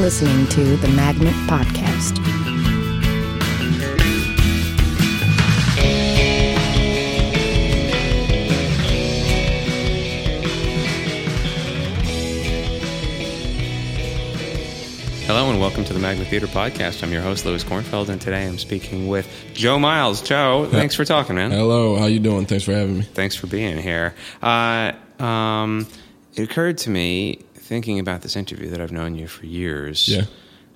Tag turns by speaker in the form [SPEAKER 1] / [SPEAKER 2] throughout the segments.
[SPEAKER 1] You're listening to the Magnet Podcast.
[SPEAKER 2] Hello and welcome to the Magnet Theater Podcast. I'm your host, Louis Kornfeld, and today I'm speaking with Joe Miles. Joe, thanks for talking, man.
[SPEAKER 3] Hello, how you doing? Thanks for having me.
[SPEAKER 2] Thanks for being here. Uh, um, it occurred to me, thinking about this interview, that I've known you for years.
[SPEAKER 3] Yeah.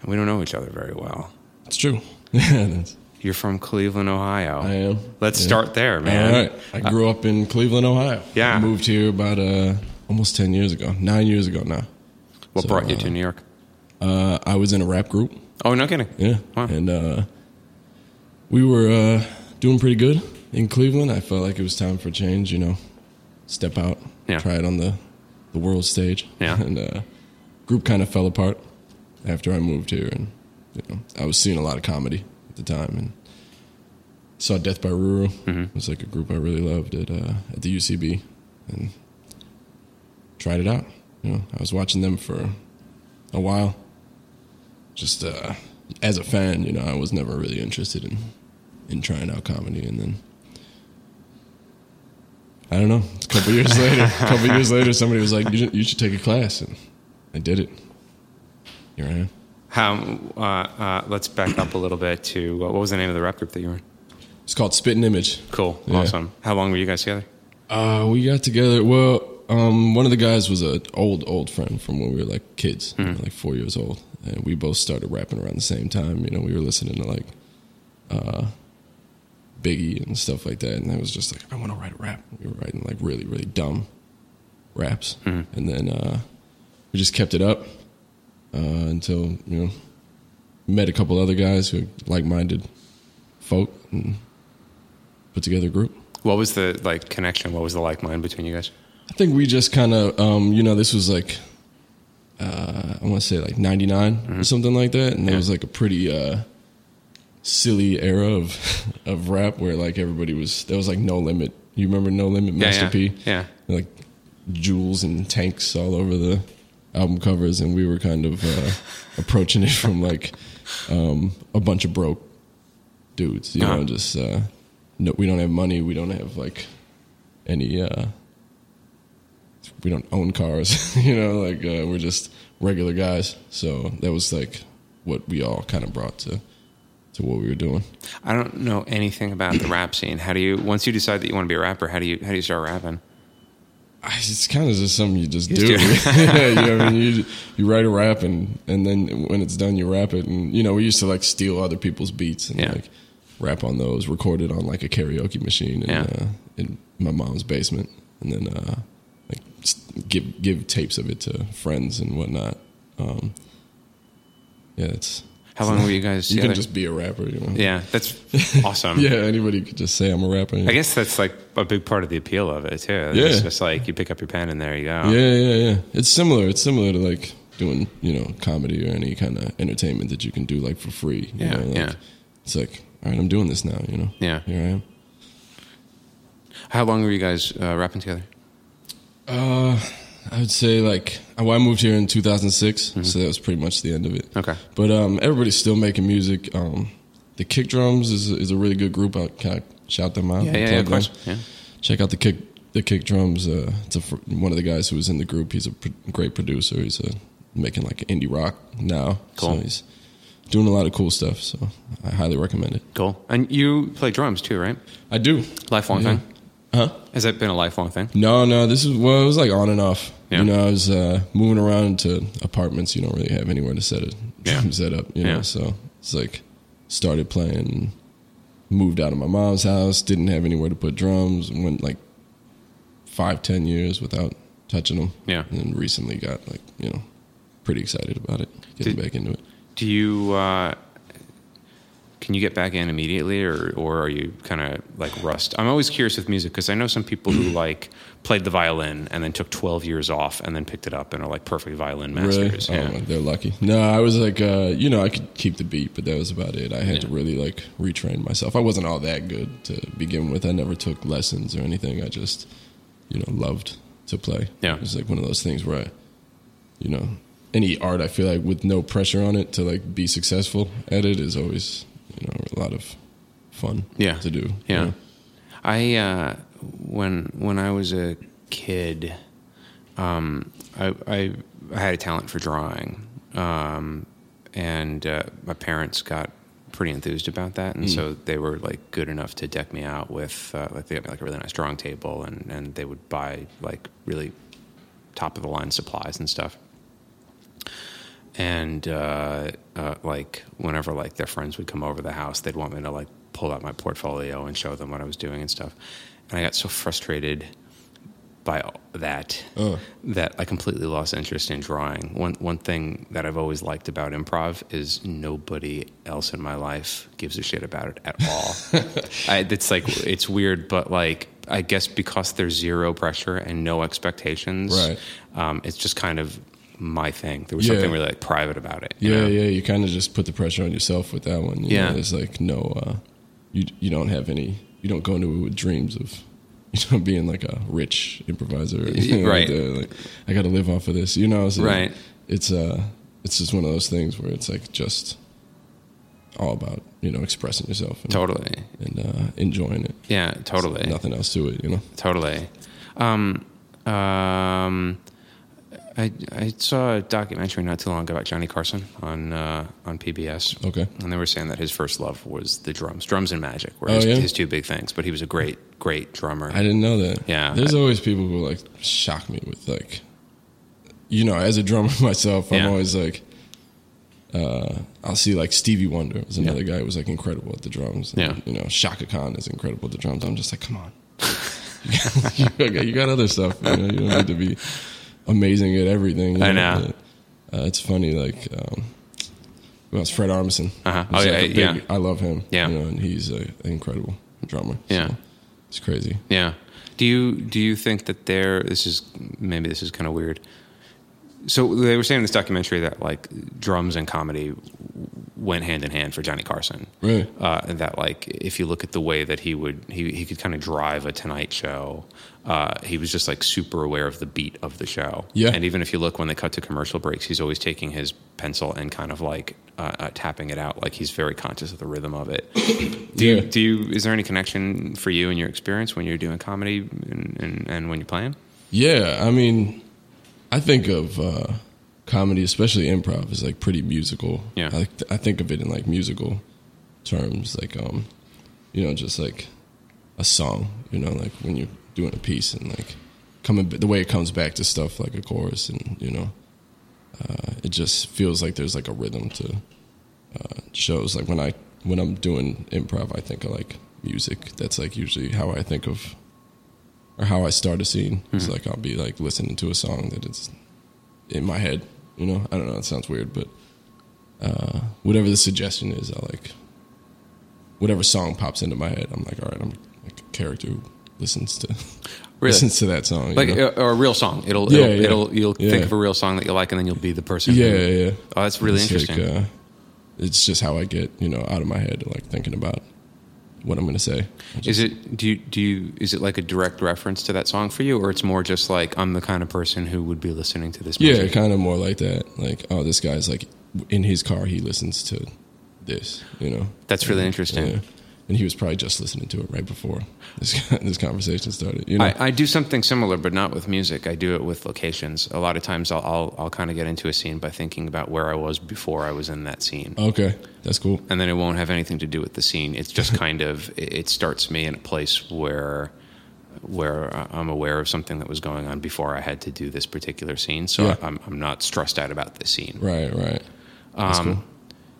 [SPEAKER 2] And we don't know each other very well.
[SPEAKER 3] It's true. Yeah, that's-
[SPEAKER 2] You're from Cleveland, Ohio.
[SPEAKER 3] I am.
[SPEAKER 2] Let's
[SPEAKER 3] Yeah.
[SPEAKER 2] start there, man.
[SPEAKER 3] All right. I grew up in Cleveland, Ohio.
[SPEAKER 2] Yeah.
[SPEAKER 3] I moved here about uh, almost 10 years ago, nine years ago now.
[SPEAKER 2] What
[SPEAKER 3] So,
[SPEAKER 2] brought you
[SPEAKER 3] uh,
[SPEAKER 2] to New York?
[SPEAKER 3] Uh, I was in a rap group.
[SPEAKER 2] Oh, no kidding.
[SPEAKER 3] Yeah.
[SPEAKER 2] Wow.
[SPEAKER 3] And uh, we were uh, doing pretty good in Cleveland. I felt like it was time for change, you know, step out,
[SPEAKER 2] Yeah.
[SPEAKER 3] try it on the, the world stage.
[SPEAKER 2] Yeah.
[SPEAKER 3] And uh, group kind of fell apart after I moved here. And, you know, I was seeing a lot of comedy at the time. And saw Death by Roo Roo.
[SPEAKER 2] Mm-hmm.
[SPEAKER 3] It was like a group I really loved at, uh, at the UCB. And tried it out. You know, I was watching them for a while just uh, as a fan, you know, I was never really interested in in trying out comedy, and then I don't know. A couple years later, a couple years later, somebody was like, "You should, you should take a class," and I did it. Here I am.
[SPEAKER 2] How? Uh, uh, let's back up a little bit to uh, what was the name of the rap group that you were in?
[SPEAKER 3] It's called Spit and Image.
[SPEAKER 2] Cool,
[SPEAKER 3] Yeah.
[SPEAKER 2] awesome. How long were you guys together?
[SPEAKER 3] Uh, we got together. Well, um, one of the guys was an old, old friend from when we were like kids, know, like four years old, and we both started rapping around the same time. You know, we were listening to like uh, Biggie and stuff like that, and I was just like, I want to write a rap. We were writing like really, really dumb raps, and then uh, we just kept it up uh, until you know met a couple other guys who like-minded folk and put together a group.
[SPEAKER 2] What was the like connection? What was the like mind between you guys?
[SPEAKER 3] I think we just kind of, um, you know, this was like, uh, I want to say like 99 or something like that. And it
[SPEAKER 2] Yeah.
[SPEAKER 3] was like a pretty uh, silly era of, of rap where like everybody was, there was like No Limit. You remember No Limit,
[SPEAKER 2] Yeah,
[SPEAKER 3] Master
[SPEAKER 2] yeah,
[SPEAKER 3] P?
[SPEAKER 2] yeah.
[SPEAKER 3] Like jewels and tanks all over the album covers. And we were kind of uh, approaching it from like um, a bunch of broke dudes, you
[SPEAKER 2] Uh-huh.
[SPEAKER 3] know, just, uh, no, we don't have money. We don't have like any, uh, we don't own cars, you know, like uh, we're just regular guys. So that was like what we all kind of brought to to what we were doing.
[SPEAKER 2] I don't know anything about the rap scene. How do you once you decide that you want to be a rapper? How do you how do you start rapping?
[SPEAKER 3] I- It's kind of just something you just do.
[SPEAKER 2] do
[SPEAKER 3] yeah, you know, I mean, you you write a rap and and then when it's done, you rap it. And you know, we used to like steal other people's beats and
[SPEAKER 2] Yeah.
[SPEAKER 3] like rap on those, record it on like a karaoke machine in,
[SPEAKER 2] Yeah.
[SPEAKER 3] uh, in my mom's basement, and then uh, like give give tapes of it to friends and whatnot. Um, yeah, it's
[SPEAKER 2] How long were you guys
[SPEAKER 3] you
[SPEAKER 2] together?
[SPEAKER 3] can just be a rapper, you know.
[SPEAKER 2] yeah, that's awesome.
[SPEAKER 3] Yeah, anybody could just say I'm a rapper.
[SPEAKER 2] I guess that's like a big part of the appeal of it too.
[SPEAKER 3] Yeah.
[SPEAKER 2] It's just like you pick up your pen and there you go.
[SPEAKER 3] Yeah, yeah, yeah. It's similar. It's similar to like doing, you know, comedy or any kind of entertainment that you can do like for free. you
[SPEAKER 2] Yeah,
[SPEAKER 3] know, like,
[SPEAKER 2] yeah.
[SPEAKER 3] It's like, all right, I'm doing this now. You know.
[SPEAKER 2] Yeah.
[SPEAKER 3] Here I am.
[SPEAKER 2] How long were you guys uh, rapping together?
[SPEAKER 3] Uh, I would say like well, I moved here in 2006,
[SPEAKER 2] Mm-hmm.
[SPEAKER 3] so that was pretty much the end of it.
[SPEAKER 2] Okay.
[SPEAKER 3] But um, everybody's still making music. Um, the Kick Drums is is a really good group. I can I shout them out.
[SPEAKER 2] Yeah, yeah, yeah, of course. Yeah.
[SPEAKER 3] check out the kick the kick drums uh it's a, fr- one of the guys who was in the group he's a pr- great producer he's uh making like indie rock now
[SPEAKER 2] Cool.
[SPEAKER 3] so he's doing a lot of cool stuff so i highly recommend it
[SPEAKER 2] Cool. And you play drums too, right?
[SPEAKER 3] i do
[SPEAKER 2] Lifelong
[SPEAKER 3] Yeah.
[SPEAKER 2] thing.
[SPEAKER 3] Huh
[SPEAKER 2] Has that been a lifelong thing?
[SPEAKER 3] no no this is well it was like on and off
[SPEAKER 2] Yeah.
[SPEAKER 3] you know i was uh moving around to apartments you don't really have anywhere to set it,
[SPEAKER 2] Yeah.
[SPEAKER 3] set up you know
[SPEAKER 2] Yeah.
[SPEAKER 3] so it's like started playing moved out of my mom's house didn't have anywhere to put drums went like five ten years without touching them
[SPEAKER 2] Yeah.
[SPEAKER 3] and then recently got like you know pretty excited about it getting
[SPEAKER 2] Did-
[SPEAKER 3] back into it
[SPEAKER 2] Do you uh, can you get back in immediately, or or are you kind of like rust? I'm always curious with music because I know some people who like played the violin and then took 12 years off and then picked it up and are like perfect violin masters.
[SPEAKER 3] Really?
[SPEAKER 2] Yeah.
[SPEAKER 3] Oh, they're lucky. No, I was like, uh, you know, I could keep the beat, but that was about it. I had to really like retrain myself. I wasn't all that good to begin with. I never took lessons or anything. I just, you know, loved to play.
[SPEAKER 2] Yeah.
[SPEAKER 3] It was like one of those things where I, you know, any art, I feel like with no pressure on it to like be successful at it is always you know a lot of fun.
[SPEAKER 2] Yeah.
[SPEAKER 3] to do. you
[SPEAKER 2] Yeah.
[SPEAKER 3] know?
[SPEAKER 2] I uh, when when I was a kid, um, I, I I had a talent for drawing, um, and uh, my parents got pretty enthused about that, and so they were like good enough to deck me out with uh, like they got me like a really nice drawing table, and and they would buy like really top of the line supplies and stuff. And uh, uh, like whenever like their friends would come over the house, they'd want me to like pull out my portfolio and show them what I was doing and stuff. And I got so frustrated by that
[SPEAKER 3] Oh.
[SPEAKER 2] that I completely lost interest in drawing. One one thing that I've always liked about improv is nobody else in my life gives a shit about it at all. I, it's like it's weird, but like I guess because there's zero pressure and no expectations,
[SPEAKER 3] Right.
[SPEAKER 2] um, it's just kind of my thing. There was
[SPEAKER 3] Yeah.
[SPEAKER 2] something really like private about it.
[SPEAKER 3] Yeah,
[SPEAKER 2] know?
[SPEAKER 3] yeah. You kind of just put the pressure on yourself with that one. You
[SPEAKER 2] Yeah.
[SPEAKER 3] know, there's like no, uh, you you don't have any. You don't go into it with dreams of, you know, being like a rich improviser.
[SPEAKER 2] Right.
[SPEAKER 3] Like. Like, I got to live off of this. You know. So
[SPEAKER 2] Right.
[SPEAKER 3] It's uh, it's just one of those things where it's like just all about you know expressing yourself and,
[SPEAKER 2] Totally.
[SPEAKER 3] and uh, enjoying it.
[SPEAKER 2] Yeah, totally.
[SPEAKER 3] Nothing else to it. You know.
[SPEAKER 2] Totally. Um, um, I I saw a documentary not too long ago about Johnny Carson on uh, on PBS.
[SPEAKER 3] Okay.
[SPEAKER 2] And they were saying that his first love was the drums, drums and magic were
[SPEAKER 3] Oh,
[SPEAKER 2] his,
[SPEAKER 3] yeah?
[SPEAKER 2] his two big things. But he was a great, great drummer.
[SPEAKER 3] I didn't know that.
[SPEAKER 2] Yeah.
[SPEAKER 3] There's always people who like shock me with like, you know, as a drummer myself, I'm
[SPEAKER 2] Yeah.
[SPEAKER 3] always like, uh, I'll see like Stevie Wonder was another guy who was like incredible at the drums. And,
[SPEAKER 2] Yeah.
[SPEAKER 3] You know, Chaka Khan is incredible at the drums. I'm just like, come on. you, got, you got other stuff. You, know? you don't need to be amazing at everything.
[SPEAKER 2] I know.
[SPEAKER 3] But, uh, it's funny, like, um, well, it's Fred Armisen.
[SPEAKER 2] Uh-huh. Oh,
[SPEAKER 3] like
[SPEAKER 2] yeah,
[SPEAKER 3] big-
[SPEAKER 2] yeah.
[SPEAKER 3] I love him.
[SPEAKER 2] Yeah.
[SPEAKER 3] You know, and he's an incredible drummer.
[SPEAKER 2] Yeah.
[SPEAKER 3] So it's crazy.
[SPEAKER 2] Yeah. Do you do you think that there? This is maybe this is kind of weird. So they were saying in this documentary that like drums and comedy went hand in hand for Johnny Carson.
[SPEAKER 3] Really?
[SPEAKER 2] Uh, and that like if you look at the way that he would he he could kind of drive a Tonight Show. Uh, he was just like super aware of the beat of the show.
[SPEAKER 3] Yeah.
[SPEAKER 2] And even if you look when they cut to commercial breaks, he's always taking his pencil and kind of like uh, uh, tapping it out. Like he's very conscious of the rhythm of it. Do you,
[SPEAKER 3] Yeah.
[SPEAKER 2] do you? Is there any connection for you in your experience when you're doing comedy and, and, and when you're playing?
[SPEAKER 3] Yeah, I mean, I think of uh, comedy, especially improv, is like pretty musical.
[SPEAKER 2] Yeah.
[SPEAKER 3] I, I think of it in like musical terms, like um, you know, just like a song. You know, like when you're doing a piece and like coming the way it comes back to stuff like a chorus, and you know, uh, it just feels like there's like a rhythm to uh, shows. Like when I when I'm doing improv, I think of like music. That's like usually how I think of or how I start a scene. It's like I'll be like listening to a song that is in my head. You know, I don't know. It sounds weird, but uh, whatever the suggestion is, I like whatever song pops into my head. I'm like, all right, I'm like a character who listens to
[SPEAKER 2] Really?
[SPEAKER 3] listens to that song. you
[SPEAKER 2] Like
[SPEAKER 3] know?
[SPEAKER 2] a, or a real song. It'll
[SPEAKER 3] Yeah,
[SPEAKER 2] it'll,
[SPEAKER 3] yeah.
[SPEAKER 2] it'll you'll
[SPEAKER 3] Yeah.
[SPEAKER 2] think of a real song that you like, and then you'll be the person.
[SPEAKER 3] yeah,
[SPEAKER 2] who-
[SPEAKER 3] yeah, yeah.
[SPEAKER 2] Oh, that's really
[SPEAKER 3] It's
[SPEAKER 2] interesting.
[SPEAKER 3] Like, uh, it's just how I get you know out of my head, like thinking about what I'm going to say. Just-
[SPEAKER 2] Is it do you do you is it like a direct reference to that song for you, or it's more just like I'm the kind of person who would be listening to this?
[SPEAKER 3] Yeah, kind of more like that. Like, oh, this guy's like in his car, he listens to this. You know,
[SPEAKER 2] That's really interesting.
[SPEAKER 3] Yeah. And he was probably just listening to it right before this this conversation started. You know,
[SPEAKER 2] I, I do something similar, but not with music. I do it with locations. A lot of times, I'll I'll, I'll kind of get into a scene by thinking about where I was before I was in that scene.
[SPEAKER 3] okay, that's cool.
[SPEAKER 2] and then it won't have anything to do with the scene. It's just kind of it starts me in a place where where I'm aware of something that was going on before I had to do this particular scene. So
[SPEAKER 3] Yeah.
[SPEAKER 2] I'm I'm not stressed out about the scene.
[SPEAKER 3] Right, right. That's
[SPEAKER 2] Um,
[SPEAKER 3] cool.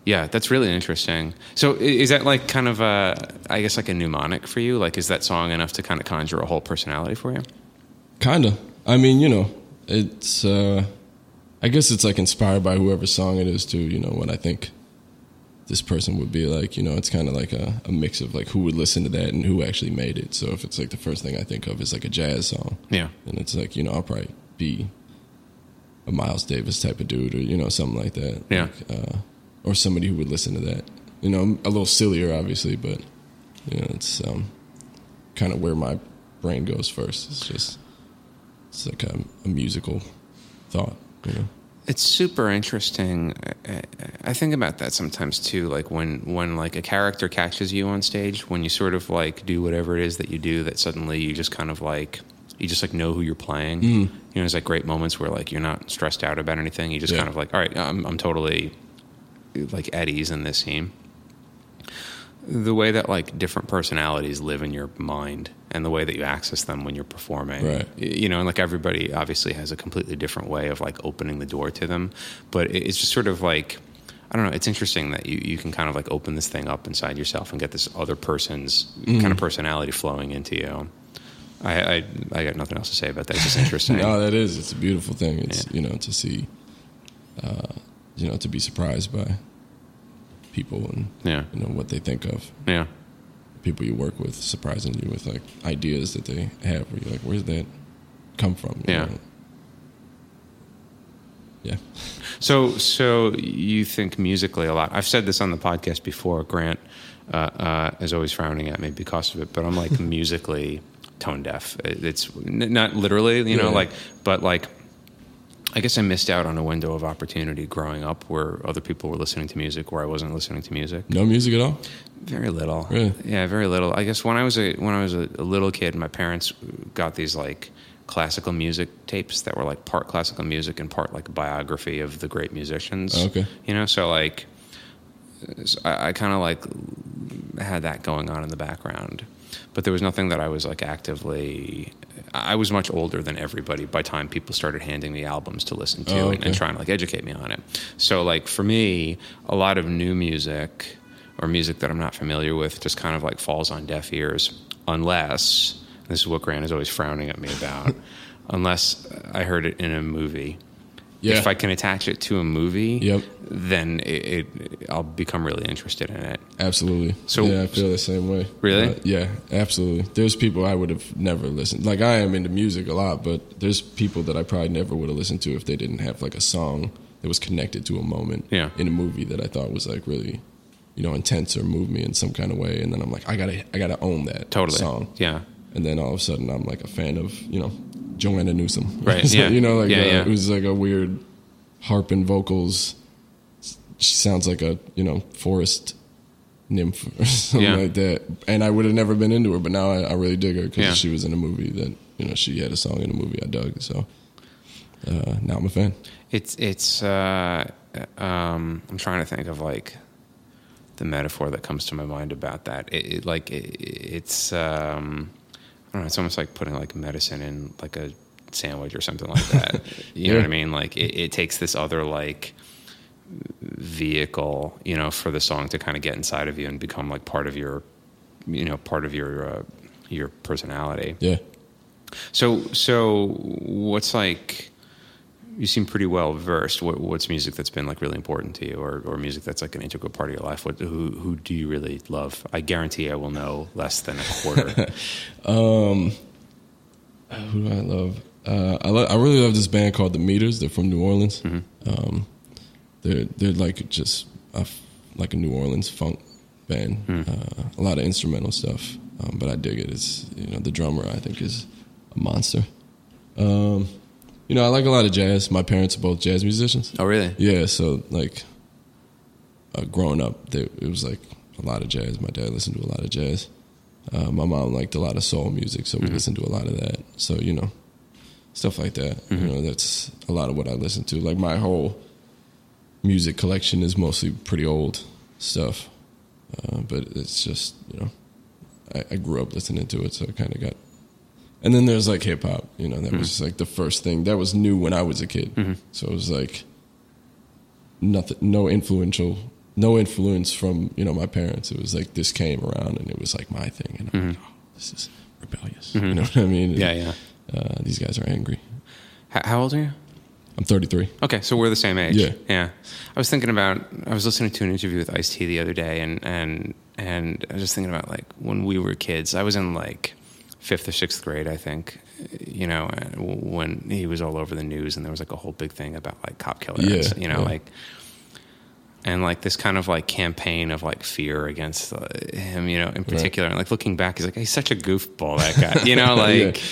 [SPEAKER 2] Yeah, that's really interesting. So is that like kind of a I guess like a mnemonic for you? Like is that song enough to kind of conjure a whole personality for you?
[SPEAKER 3] Kinda. I mean, you know, it's. uh I guess it's like inspired by whoever song it is too. You know what I think this person would be like. You know, it's kind of like a, a mix of like who would listen to that and who actually made it. So if it's like the first thing I think of is like a jazz song,
[SPEAKER 2] Yeah.
[SPEAKER 3] and it's like you know I'll probably be a Miles Davis type of dude or you know something like that.
[SPEAKER 2] Yeah.
[SPEAKER 3] Like, uh, or somebody who would listen to that. You know, a little sillier, obviously, but you know, it's um, kind of where my brain goes first. It's just it's like a, a musical thought. You know,
[SPEAKER 2] It's super interesting. I- I think about that sometimes too. Like when when like a character catches you on stage, when you sort of like do whatever it is that you do, that suddenly you just kind of like you just like know who you're playing. You know, there's like great moments where like you're not stressed out about anything. You just
[SPEAKER 3] Yeah.
[SPEAKER 2] kind of like, all right, I'm I'm totally like at ease in this scene. The way that like different personalities live in your mind and the way that you access them when you're performing,
[SPEAKER 3] Right.
[SPEAKER 2] You know, and like everybody obviously has a completely different way of like opening the door to them, but it's just sort of like I don't know. It's interesting that you, you can kind of like open this thing up inside yourself and get this other person's
[SPEAKER 3] Mm-hmm.
[SPEAKER 2] kind of personality flowing into you. I, I I got nothing else to say about that. It's just interesting.
[SPEAKER 3] No, that is. It's a beautiful thing. It's
[SPEAKER 2] Yeah.
[SPEAKER 3] you know to see, uh, you know, to be surprised by people and
[SPEAKER 2] yeah,
[SPEAKER 3] you know what they think of.
[SPEAKER 2] yeah.
[SPEAKER 3] People you work with surprising you with like ideas that they have. Where you're like, where's that come from? You
[SPEAKER 2] Yeah.
[SPEAKER 3] know? Yeah.
[SPEAKER 2] So, so you think musically a lot. I've said this on the podcast before. Grant uh, uh, is always frowning at me because of it, but I'm like musically tone deaf. It's not literally, you know,
[SPEAKER 3] Yeah.
[SPEAKER 2] like, but like, I guess I missed out on a window of opportunity growing up where other people were listening to music where I wasn't listening to music.
[SPEAKER 3] No music at all.
[SPEAKER 2] Very little.
[SPEAKER 3] Really?
[SPEAKER 2] Yeah, very little. I guess when I was a when I was a, a little kid, my parents got these like classical music tapes that were like part classical music and part like a biography of the great musicians.
[SPEAKER 3] Oh, okay.
[SPEAKER 2] You know, so like so I, I kind of like had that going on in the background, but there was nothing that I was like actively. I was much older than everybody by the time people started handing me albums to listen to
[SPEAKER 3] Oh,
[SPEAKER 2] and, and trying to like educate me on it. So like for me, a lot of new music or music that I'm not familiar with just kind of like falls on deaf ears unless this is what Grant is always frowning at me about unless I heard it in a movie.
[SPEAKER 3] Yeah.
[SPEAKER 2] If I can attach it to a movie,
[SPEAKER 3] Yep.
[SPEAKER 2] then it, it I'll become really interested in it.
[SPEAKER 3] Absolutely.
[SPEAKER 2] So-
[SPEAKER 3] yeah, I feel the same way.
[SPEAKER 2] Really?
[SPEAKER 3] Uh, yeah, absolutely. There's people I would have never listened. Like I am into music a lot, but there's people that I probably never would have listened to if they didn't have like a song that was connected to a moment
[SPEAKER 2] Yeah.
[SPEAKER 3] in a movie that I thought was like really, you know, intense or moved me in some kind of way. And then I'm like, I gotta, I gotta own that
[SPEAKER 2] Totally.
[SPEAKER 3] song.
[SPEAKER 2] Yeah.
[SPEAKER 3] And then all of a sudden, I'm like a fan of you know Joanna Newsom.
[SPEAKER 2] Right,
[SPEAKER 3] So,
[SPEAKER 2] yeah.
[SPEAKER 3] you know, like
[SPEAKER 2] Yeah,
[SPEAKER 3] uh,
[SPEAKER 2] yeah.
[SPEAKER 3] it was like a weird harp and vocals. She sounds like a you know forest nymph or something
[SPEAKER 2] Yeah.
[SPEAKER 3] like that. And I would have never been into her, but now I, I really dig her because she was in a movie that you know she had a song in a movie I dug. So uh, now I'm a fan.
[SPEAKER 2] It's it's uh, um, I'm trying to think of like the metaphor that comes to my mind about that. It, it like it, it's um, I don't know. It's almost like putting like medicine in like a sandwich or something like that. you know what I mean? Like it, it takes this other like vehicle, you know, for the song to kind of get inside of you and become like part of your, you know, part of your uh, your personality.
[SPEAKER 3] Yeah.
[SPEAKER 2] So, so what's like? You seem pretty well versed. What, what's music that's been like really important to you, or, or music that's like an integral part of your life? What, who, who do you really love? I guarantee I will know less than a quarter.
[SPEAKER 3] Um, who do I love? Uh, I lo- I really love this band called the Meters. They're from New Orleans. Um, they're they're like just a like a New Orleans funk band. Uh, a lot of instrumental stuff, um, but I dig it. It's you know the drummer I think is a monster. Um, you know I like a lot of jazz. My parents are both jazz musicians.
[SPEAKER 2] oh, really?
[SPEAKER 3] Yeah, so like uh, growing up, there, it was like a lot of jazz. My dad listened to a lot of jazz. Uh, my mom liked a lot of soul music, so we listened to a lot of that. So you know, stuff like that. You know, that's a lot of what I listen to. Like my whole music collection is mostly pretty old stuff, uh, but it's just you know, I, I grew up listening to it, so it kind of got. And then there's like hip hop, you know, that was mm-hmm. like the first thing that was new when I was a kid. Mm-hmm. So it was like nothing, no influential, no influence from you know my parents. It was like this came around and it was like my thing, and I'm like, mm-hmm. oh, this is rebellious. You know what I mean?
[SPEAKER 2] Yeah, yeah.
[SPEAKER 3] Uh, these guys are angry.
[SPEAKER 2] How, how old are you?
[SPEAKER 3] I'm 33.
[SPEAKER 2] Okay, so we're the same age.
[SPEAKER 3] Yeah.
[SPEAKER 2] yeah. I was thinking about. I was listening to an interview with Ice T the other day, and and and I was just thinking about like when we were kids. I was in like fifth or sixth grade, I think. You know, when he was all over the news, and there was like a whole big thing about like cop killers.
[SPEAKER 3] Yeah,
[SPEAKER 2] you know,
[SPEAKER 3] yeah.
[SPEAKER 2] like and like this kind of like campaign of like fear against uh, him, you know, in particular. And like looking back, he's like, he's such a goofball, that guy, you know, like,
[SPEAKER 3] Yeah.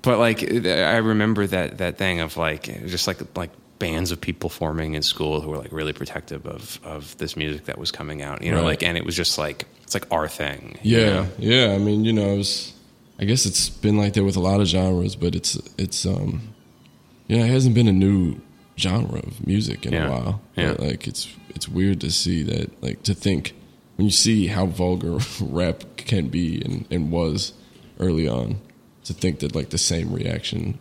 [SPEAKER 2] but like, I remember that, that thing of like, just like, like bands of people forming in school who were like really protective of of this music that was coming out. You know,
[SPEAKER 3] Right.
[SPEAKER 2] like and it was just like it's like our thing. you
[SPEAKER 3] Yeah,
[SPEAKER 2] know?
[SPEAKER 3] yeah. I mean, you know, it was, I guess it's been like that with a lot of genres, but it's it's um, yeah, it hasn't been a new genre of music in
[SPEAKER 2] Yeah,
[SPEAKER 3] a while.
[SPEAKER 2] yeah.
[SPEAKER 3] But like, it's it's weird to see that, like, to think when you see how vulgar rap can be and and was early on, to think that like the same reaction,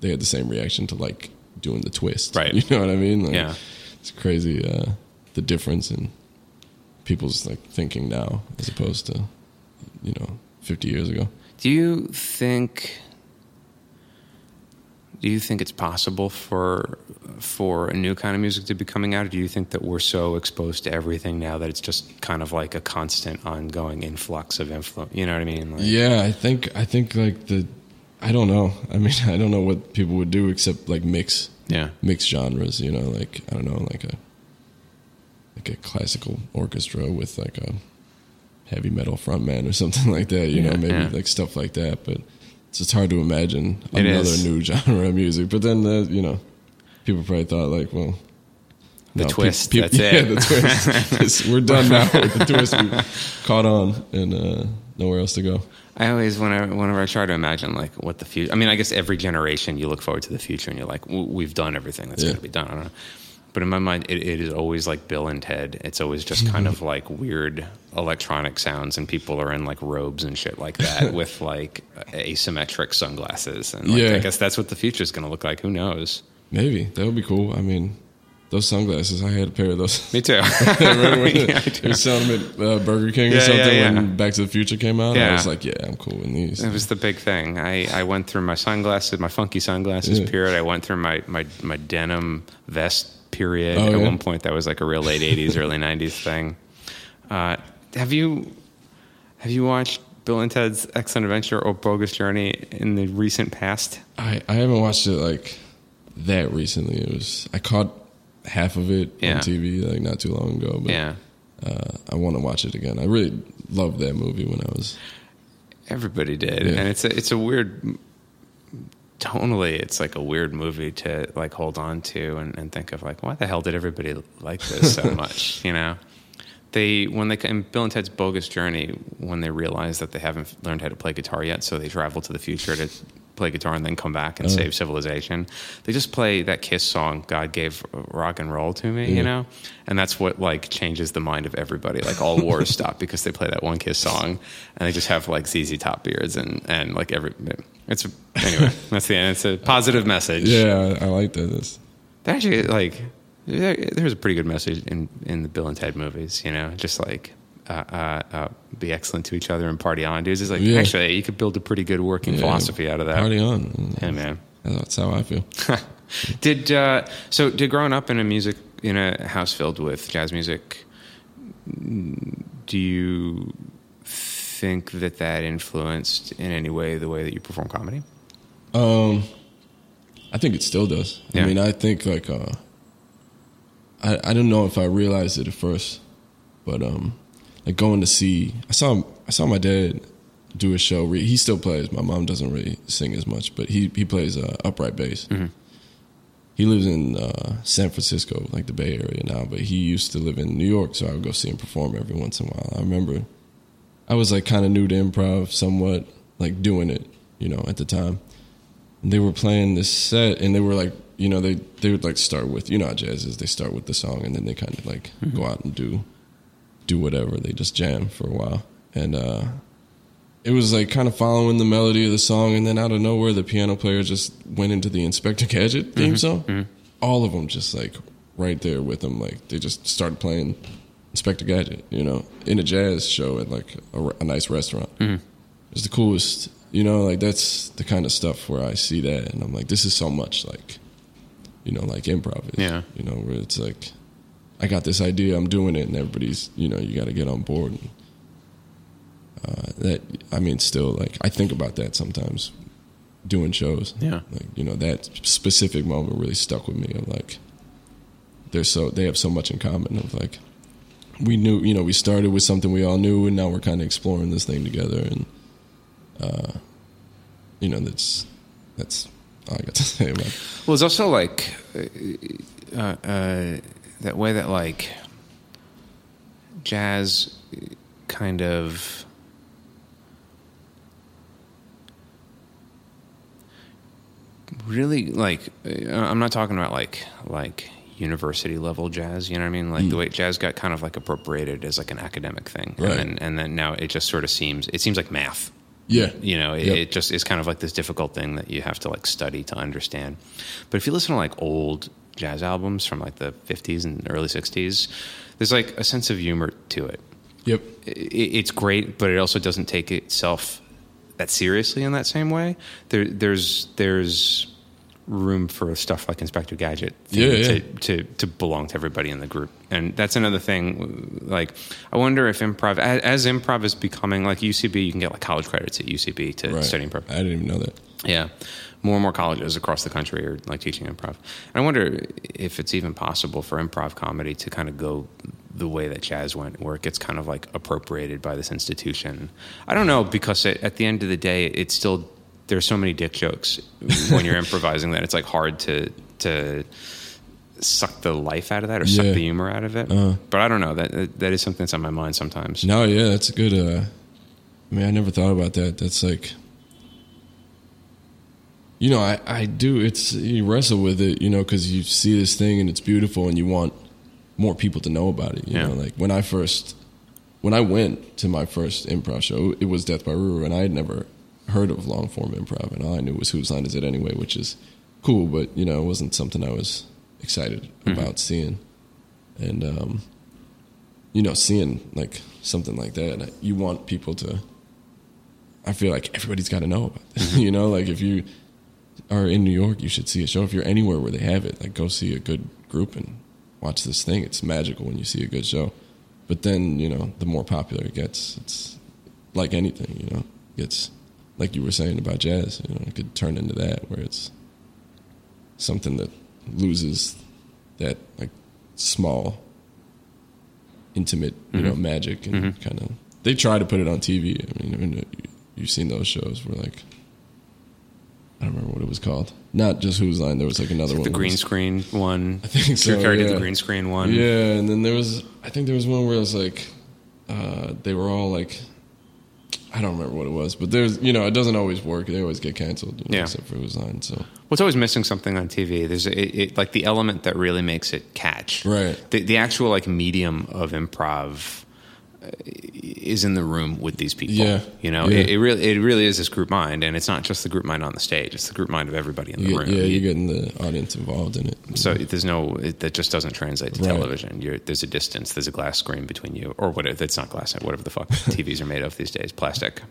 [SPEAKER 3] they had the same reaction to like doing the twist.
[SPEAKER 2] Right.
[SPEAKER 3] You know what I mean? Like,
[SPEAKER 2] Yeah.
[SPEAKER 3] It's crazy uh, the difference in people's like thinking now as opposed to you know 50 years ago
[SPEAKER 2] Do you think? Do you think it's possible for for a new kind of music to be coming out? Or do you think that we're so exposed to everything now that it's just kind of like a constant, ongoing influx of influence? You know what I mean? Like,
[SPEAKER 3] yeah i think i think like the i don't know i mean i don't know what people would do except like mix
[SPEAKER 2] yeah,
[SPEAKER 3] mix genres you know like i don't know like a like a classical orchestra with like a heavy metal frontman or something like that you
[SPEAKER 2] Yeah,
[SPEAKER 3] know maybe
[SPEAKER 2] yeah.
[SPEAKER 3] like stuff like that but it's just hard to imagine
[SPEAKER 2] It
[SPEAKER 3] another
[SPEAKER 2] is.
[SPEAKER 3] new genre of music but then uh, you know people probably thought like well
[SPEAKER 2] The
[SPEAKER 3] no,
[SPEAKER 2] twist,
[SPEAKER 3] peop- peop-
[SPEAKER 2] that's
[SPEAKER 3] yeah,
[SPEAKER 2] it.
[SPEAKER 3] the twist. We're done now with the twist. We caught on and uh, nowhere else to go.
[SPEAKER 2] I always, whenever, whenever I try to imagine like what the future, I mean, I guess every generation you look forward to the future and you're like, "W- we've done everything that's
[SPEAKER 3] Yeah.
[SPEAKER 2] going to be done. I don't know. But in my mind, it, it is always like Bill and Ted. It's always just kind of like weird electronic sounds, and people are in like robes and shit like that with like asymmetric sunglasses. And like,
[SPEAKER 3] Yeah.
[SPEAKER 2] I guess that's what the future is going to look like. Who knows?
[SPEAKER 3] Maybe that would be cool. I mean, those sunglasses. I had a pair of those.
[SPEAKER 2] Me too.
[SPEAKER 3] Remember when
[SPEAKER 2] Yeah, I
[SPEAKER 3] they
[SPEAKER 2] do.
[SPEAKER 3] selling them at uh, Burger King
[SPEAKER 2] Yeah,
[SPEAKER 3] or something
[SPEAKER 2] yeah, yeah.
[SPEAKER 3] when Back to the Future came out? I was like, yeah, I'm cool with these.
[SPEAKER 2] It was the big thing. I, I went through my sunglasses, my funky sunglasses
[SPEAKER 3] Yeah.
[SPEAKER 2] period. I went through my, my, my denim vest period.
[SPEAKER 3] Oh,
[SPEAKER 2] At
[SPEAKER 3] yeah?
[SPEAKER 2] one point, that was like a real late '80s, early '90s thing. Uh, have you have you watched Bill and Ted's Excellent Adventure or Bogus Journey in the recent past?
[SPEAKER 3] I, I haven't watched it like that recently. It was I caught half of it
[SPEAKER 2] Yeah.
[SPEAKER 3] on TV like not too long ago, but
[SPEAKER 2] Yeah,
[SPEAKER 3] uh, I want to watch it again. I really loved that movie when I was
[SPEAKER 2] everybody did,
[SPEAKER 3] Yeah.
[SPEAKER 2] and it's a it's a weird. Tonally, it's like a weird movie to like hold on to and, and think of like, why the hell did everybody like this so much? You know, they when they in Bill and Ted's Bogus Journey when they realize that they haven't learned how to play guitar yet, so they travel to the future to play guitar and then come back and save civilization. They just play that Kiss song, "God gave rock and roll to me," you know, and that's what like changes the mind of everybody. Like all wars stop because they play that one Kiss song, and they just have like ZZ Top beards and and like every. It's anyway. That's the end. It's a positive message.
[SPEAKER 3] yeah. I, like
[SPEAKER 2] They actually like there's a pretty good message in in the Bill and Ted movies. You know, just like uh, uh, uh, be excellent to each other and party on, dudes. It's like
[SPEAKER 3] Yeah.
[SPEAKER 2] actually you could build a pretty good working
[SPEAKER 3] yeah,
[SPEAKER 2] philosophy out of that.
[SPEAKER 3] Party on.
[SPEAKER 2] Yeah, man.
[SPEAKER 3] That's how I feel.
[SPEAKER 2] did uh, so? Did growing up in a music in a house filled with jazz music, do you think that that influenced in any way the way that you perform comedy?
[SPEAKER 3] Um, I think it still does.
[SPEAKER 2] Yeah.
[SPEAKER 3] I mean, I think like uh, I I don't know if I realized it at first, but um, like going to see, I saw I saw my dad do a show. He still plays. My mom doesn't really sing as much, but he he plays uh, upright bass. He lives in uh, San Francisco, like the Bay Area now, but he used to live in New York, so I would go see him perform every once in a while. I remember I was like kind of new to improv, somewhat like doing it, you know, at the time. And they were playing this set, and they were like, you know, they they would like start with, you know, how jazz is. They start with the song, and then they kind of like go out and do do whatever. They just jam for a while, and uh, it was like kind of following the melody of the song, and then out of nowhere, the piano player just went into the Inspector Gadget theme mm-hmm. song. Mm-hmm. All of them just like right there with them, like they just started playing Inspector Gadget, you know, in a jazz show at like a, a nice restaurant. Mm-hmm. It's the coolest, you know, like that's the kind of stuff where I see that, and I'm like, this is so much like, you know, like improv. Is,
[SPEAKER 2] Yeah.
[SPEAKER 3] you know, where it's like, I got this idea, I'm doing it, and everybody's, you know, you got to get on board. And, uh, that I mean, still like I think about that sometimes doing shows.
[SPEAKER 2] Yeah.
[SPEAKER 3] like you know that specific moment really stuck with me. Of like, they're so they have so much in common. Of like, we knew, you know, we started with something we all knew, and now we're kind of exploring this thing together. And uh, you know, that's that's all I got to say about. It.
[SPEAKER 2] Well, it's also like uh, uh, that way that like jazz kind of really like uh, I'm not talking about like like university level jazz, you know what I mean? Like the way jazz got kind of like appropriated as like an academic thing.
[SPEAKER 3] Right.
[SPEAKER 2] And then and then now it just sort of seems it seems like math.
[SPEAKER 3] Yeah,
[SPEAKER 2] You know, it,
[SPEAKER 3] Yep.
[SPEAKER 2] it just is kind of like this difficult thing that you have to like study to understand. But if you listen to like old jazz albums from like the 50s and early 60s, there's like a sense of humor to it.
[SPEAKER 3] Yep.
[SPEAKER 2] It's great, but it also doesn't take itself that seriously in that same way. There, there's there's room for stuff like Inspector Gadget
[SPEAKER 3] Yeah, yeah.
[SPEAKER 2] to, to to belong to everybody in the group, and that's another thing. Like, I wonder if improv, as, as improv is becoming like UCB, you can get like college credits at UCB to
[SPEAKER 3] Right.
[SPEAKER 2] study improv.
[SPEAKER 3] I didn't even know that.
[SPEAKER 2] Yeah. More and more colleges across the country are like teaching improv. And I wonder if it's even possible for improv comedy to kind of go the way that jazz went, where it gets kind of like appropriated by this institution. I don't know, because it, at the end of the day, it's still, there's so many dick jokes when you're improvising that it's like hard to, to, suck the life out of that or suck the humor out of it.
[SPEAKER 3] Uh.
[SPEAKER 2] but I don't know. That that is something that's on my mind sometimes.
[SPEAKER 3] No, yeah, that's a good. Uh, I mean, I never thought about that. That's like, you know, I I do. It's you wrestle with it, you know, because you see this thing and it's beautiful, and you want more people to know about it. You
[SPEAKER 2] Yeah.
[SPEAKER 3] know, like when I first, when I went to my first improv show, it was Death by Roo Roo, and I had never heard of long form improv, and all I knew was whose line is it anyway, which is cool, but you know, it wasn't something I was excited about seeing, and um, you know, seeing like something like that, you want people to. I feel like everybody's got to know about this. you know, like if you are in New York, you should see a show. If you're anywhere where they have it, like go see a good group and watch this thing. It's magical when you see a good show. But then, you know, the more popular it gets, it's like anything, you know, it gets like you were saying about jazz, you know, it could turn into that where it's something that loses that like small intimate, you know, mm-hmm. magic and mm-hmm. kind of they try to put it on TV. I mean, I mean, you've seen those shows where like I don't remember what it was called. Not just Whose Line. There was like another one.
[SPEAKER 2] The green
[SPEAKER 3] was-
[SPEAKER 2] screen one. I
[SPEAKER 3] think so,
[SPEAKER 2] Drew Carey did the green screen one.
[SPEAKER 3] Yeah, and then there was I think there was one where it was like uh, they were all like I don't remember what it was, but there's you know it doesn't always work. They always get canceled, you know,
[SPEAKER 2] Yeah.
[SPEAKER 3] except for Whose Line. So
[SPEAKER 2] What's always missing something on TV? There's it, it, like the element that really makes it catch.
[SPEAKER 3] Right.
[SPEAKER 2] The, the actual like medium of improv is in the room with these people.
[SPEAKER 3] Yeah.
[SPEAKER 2] You know,
[SPEAKER 3] Yeah.
[SPEAKER 2] it, it really it really is this group mind, and it's not just the group mind on the stage. It's the group mind of everybody in the
[SPEAKER 3] you
[SPEAKER 2] room.
[SPEAKER 3] yeah,
[SPEAKER 2] You-
[SPEAKER 3] you're getting the audience involved in it.
[SPEAKER 2] so there's no it, that just doesn't translate to
[SPEAKER 3] Right.
[SPEAKER 2] television. You're, there's a distance. There's a glass screen between you, or whatever. It's not glass. Whatever the fuck TVs are made of these days. Plastic,